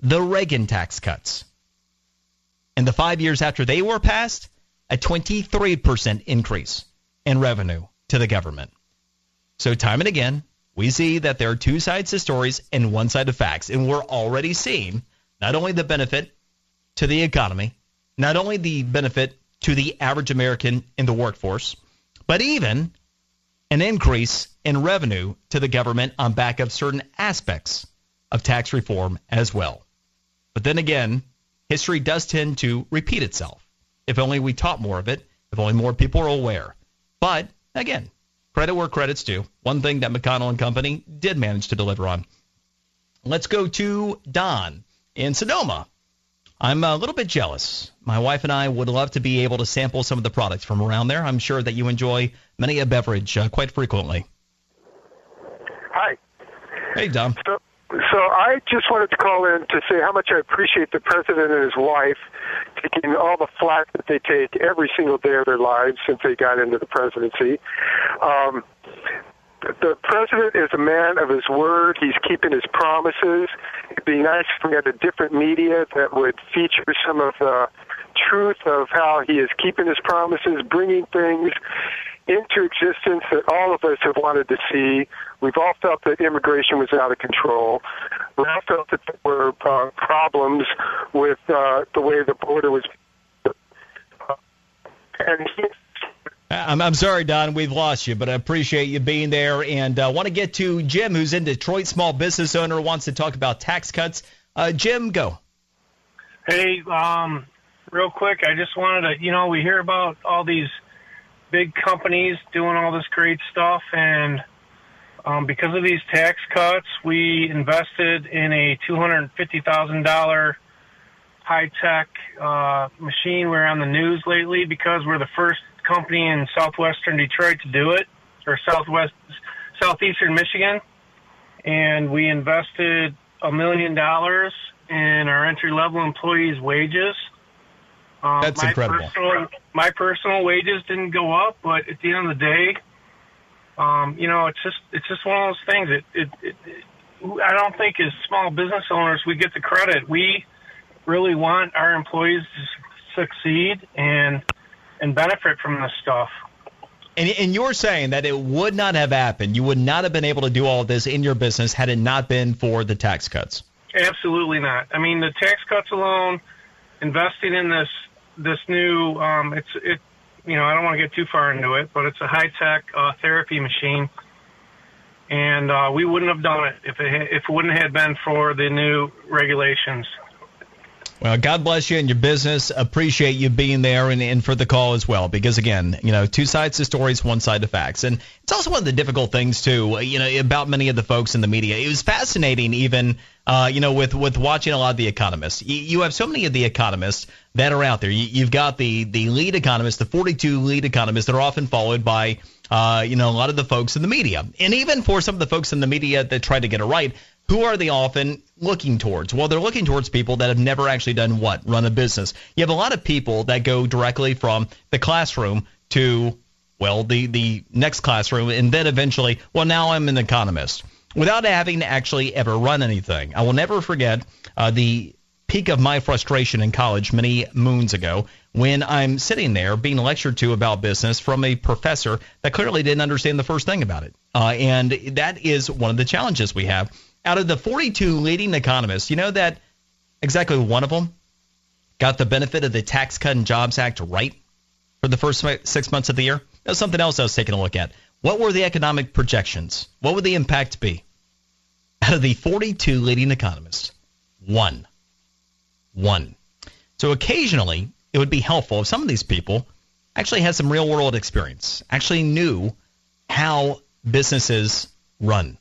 The Reagan tax cuts. In the five years after they were passed, a 23% increase in revenue to the government. So, time and again, we see that there are two sides to stories and one side of facts. And we're already seeing not only the benefit to the economy, not only the benefit to the average American in the workforce, but even an increase in revenue to the government on back of certain aspects of tax reform as well. But then again, history does tend to repeat itself. If only we taught more of it, if only more people are aware. But again, credit where credit's due. One thing that McConnell and company did manage to deliver on. Let's go to Don in Sonoma. I'm a little bit jealous. My wife and I would love to be able to sample some of the products from around there. I'm sure that you enjoy many a beverage uh, quite frequently. Hi. Hey, Don. So, so I just wanted to call in to say how much I appreciate the president and his wife taking all the flack that they take every single day of their lives since they got into the presidency. Um, the president is a man of his word. He's keeping his promises. It'd be nice if we had a different media that would feature some of the truth of how he is keeping his promises, bringing things into existence that all of us have wanted to see. We've all felt that immigration was out of control. We all felt that there were uh, problems with uh, the way the border was. And he, I'm, I'm sorry, Don, we've lost you, but I appreciate you being there. And I uh, want to get to Jim, who's in Detroit, small business owner, wants to talk about tax cuts. Uh, Jim, go. Hey, um, real quick, I just wanted to, you know, we hear about all these – big companies doing all this great stuff, and um, because of these tax cuts, we invested in a two hundred fifty thousand dollar high tech uh, machine. We're on the news lately because we're the first company in southwestern Detroit to do it, or southwest southeastern Michigan, and we invested a million dollars in our entry level employees' wages um, That's my incredible. Personal, my personal wages didn't go up, but at the end of the day, um, you know, it's just it's just one of those things. It, it, it, it I don't think as small business owners we get the credit. We really want our employees to succeed and and benefit from this stuff. And, and you're saying that it would not have happened. You would not have been able to do all this in your business had it not been for the tax cuts. Absolutely not. I mean, the tax cuts alone, investing in this this new um, it's it you know I don't want to get too far into it, but it's a high tech uh, therapy machine, and uh, we wouldn't have done it if it if it wouldn't have been for the new regulations. Well, God bless you and your business. Appreciate you being there and, and for the call as well. Because again, you know, two sides to stories, one side to facts, and it's also one of the difficult things too. You know, about many of the folks in the media. It was fascinating, even uh, you know, with with watching a lot of the economists. You, you have so many of the economists that are out there. You, you've got the the lead economists, the 42 lead economists that are often followed by uh, you know, a lot of the folks in the media. And even for some of the folks in the media that try to get it right, who are they often looking towards? Well, they're looking towards people that have never actually done what? Run a business. You have a lot of people that go directly from the classroom to, well, the, the next classroom, and then eventually, well, now I'm an economist without having to actually ever run anything. I will never forget uh, the peak of my frustration in college many moons ago when I'm sitting there being lectured to about business from a professor that clearly didn't understand the first thing about it. Uh, and that is one of the challenges we have. Out of the 42 leading economists, you know that exactly one of them got the benefit of the Tax Cut and Jobs Act right for the first six months of the year? That's something else I was taking a look at. What were the economic projections? What would the impact be? Out of the 42 leading economists, one one. So occasionally, it would be helpful if some of these people actually had some real world experience, actually knew how businesses run,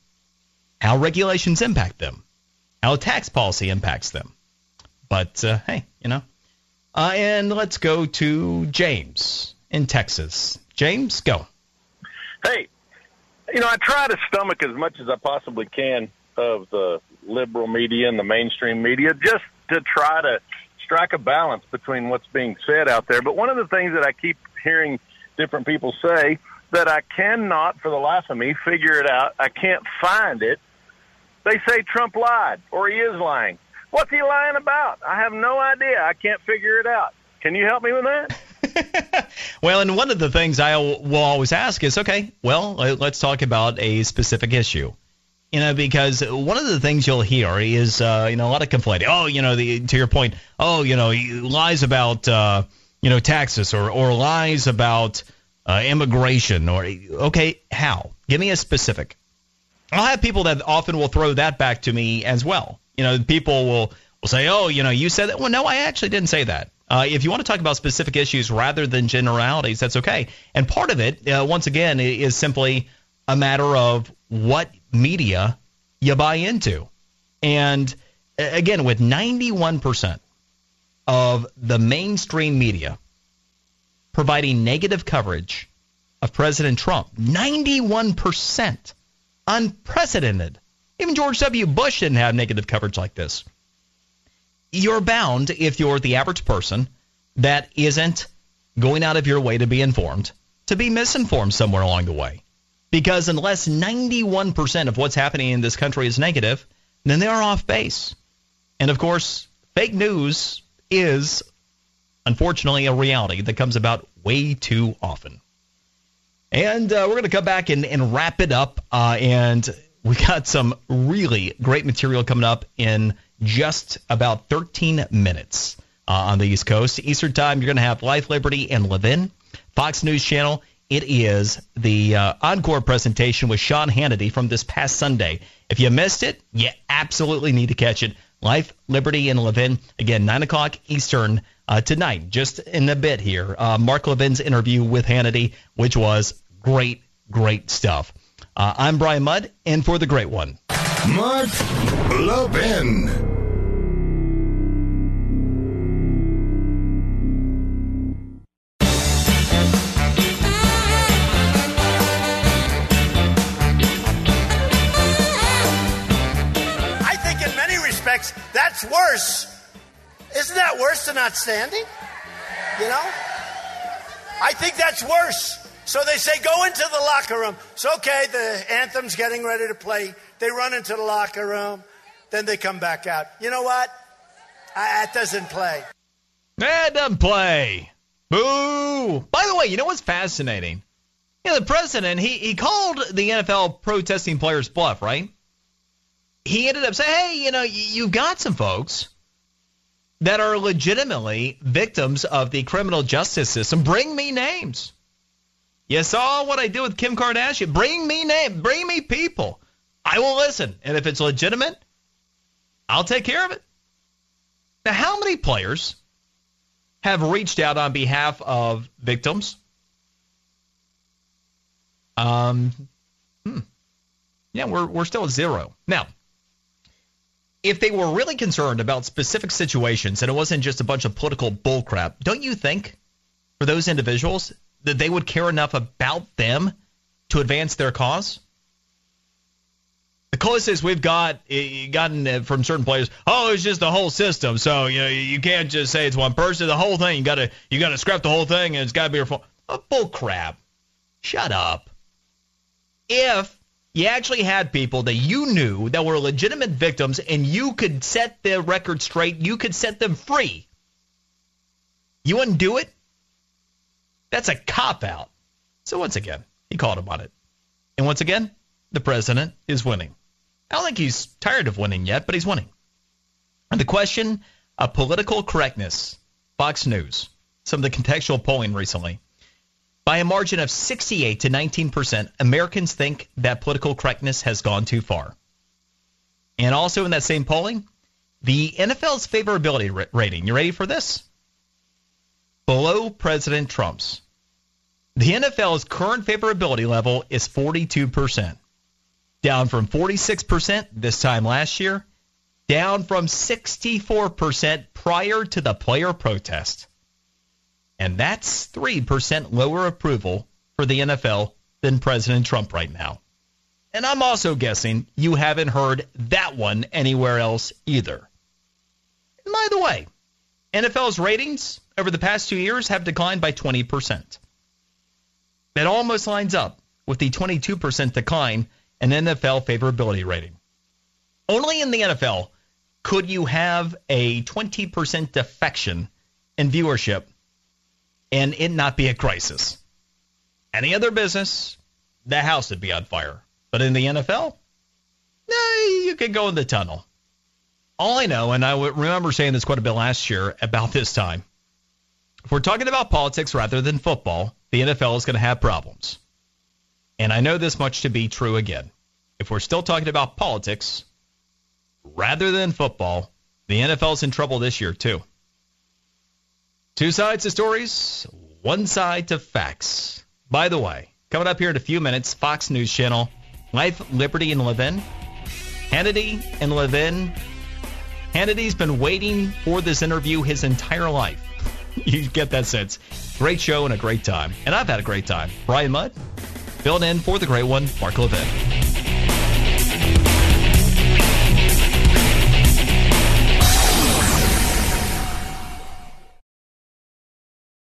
how regulations impact them, how tax policy impacts them. But uh, hey, you know. Uh, and let's go to James in Texas. James, go. Hey, you know, I try to stomach as much as I possibly can of the liberal media and the mainstream media just to try to strike a balance between what's being said out there. But one of the things that I keep hearing different people say that I cannot, for the life of me, figure it out. I can't find it. They say Trump lied or he is lying. What's he lying about? I have no idea. I can't figure it out. Can you help me with that? well, and one of the things I will always ask is, okay, well, let's talk about a specific issue. You know, because one of the things you'll hear is, uh, you know, a lot of complaining. Oh, you know, the, to your point, oh, you know, lies about, uh, you know, taxes or, or lies about uh, immigration or, okay, how? Give me a specific. I'll have people that often will throw that back to me as well. You know, people will, will say, oh, you know, you said that. Well, no, I actually didn't say that. Uh, if you want to talk about specific issues rather than generalities, that's okay. And part of it, uh, once again, is simply a matter of what media you buy into. And again, with 91% of the mainstream media providing negative coverage of President Trump, 91%, unprecedented. Even George W. Bush didn't have negative coverage like this. You're bound, if you're the average person that isn't going out of your way to be informed, to be misinformed somewhere along the way. Because unless 91% of what's happening in this country is negative, then they are off base. And of course, fake news is unfortunately a reality that comes about way too often. And uh, we're going to come back and, and wrap it up. Uh, and we got some really great material coming up in just about 13 minutes uh, on the East Coast. Eastern Time, you're going to have Life, Liberty, and Levin. Fox News Channel, it is the uh, encore presentation with Sean Hannity from this past Sunday. If you missed it, you absolutely need to catch it. Life, Liberty, and Levin. Again, 9 o'clock Eastern uh, tonight, just in a bit here. Uh, Mark Levin's interview with Hannity, which was great, great stuff. Uh, I'm Brian Mudd, and for the great one, Mark Levin. That's worse. Isn't that worse than not standing? You know? I think that's worse. So they say, go into the locker room. It's okay, the anthem's getting ready to play. They run into the locker room, then they come back out. You know what? I, that doesn't play. That doesn't play. Boo! By the way, you know what's fascinating? You know, the president, he, he called the NFL protesting players bluff, right? He ended up saying, hey, you know, you've got some folks that are legitimately victims of the criminal justice system. Bring me names. You saw what I did with Kim Kardashian. Bring me name. Bring me people. I will listen. And if it's legitimate, I'll take care of it. Now, how many players have reached out on behalf of victims? Um, hmm. Yeah, we're, we're still at zero. Now, if they were really concerned about specific situations and it wasn't just a bunch of political bullcrap, don't you think for those individuals that they would care enough about them to advance their cause? The closest we've got eh, gotten from certain players, oh, it's just the whole system. So you know you can't just say it's one person. The whole thing, you gotta you gotta scrap the whole thing, and it's gotta be fault. Oh, bull crap! Shut up. If you actually had people that you knew that were legitimate victims, and you could set the record straight, you could set them free. You wouldn't do it. That's a cop out. So once again, he called him on it, and once again, the president is winning. I don't think he's tired of winning yet, but he's winning. And the question of political correctness, Fox News, some of the contextual polling recently. By a margin of 68 to 19 percent, Americans think that political correctness has gone too far. And also in that same polling, the NFL's favorability rating. You ready for this? Below President Trump's. The NFL's current favorability level is 42 percent down from 46% this time last year, down from 64% prior to the player protest. And that's 3% lower approval for the NFL than President Trump right now. And I'm also guessing you haven't heard that one anywhere else either. And by the way, NFL's ratings over the past two years have declined by 20%. That almost lines up with the 22% decline in NFL favorability rating. Only in the NFL could you have a 20% defection in viewership and it not be a crisis. Any other business, the house would be on fire. But in the NFL, nah, you could go in the tunnel. All I know, and I remember saying this quite a bit last year about this time, if we're talking about politics rather than football, the NFL is going to have problems. And I know this much to be true again. If we're still talking about politics rather than football, the NFL's in trouble this year, too. Two sides to stories, one side to facts. By the way, coming up here in a few minutes, Fox News Channel, Life, Liberty, and Levin. Hannity and Levin. Hannity's been waiting for this interview his entire life. you get that sense. Great show and a great time. And I've had a great time. Brian Mudd, filled in for the great one, Mark Levin.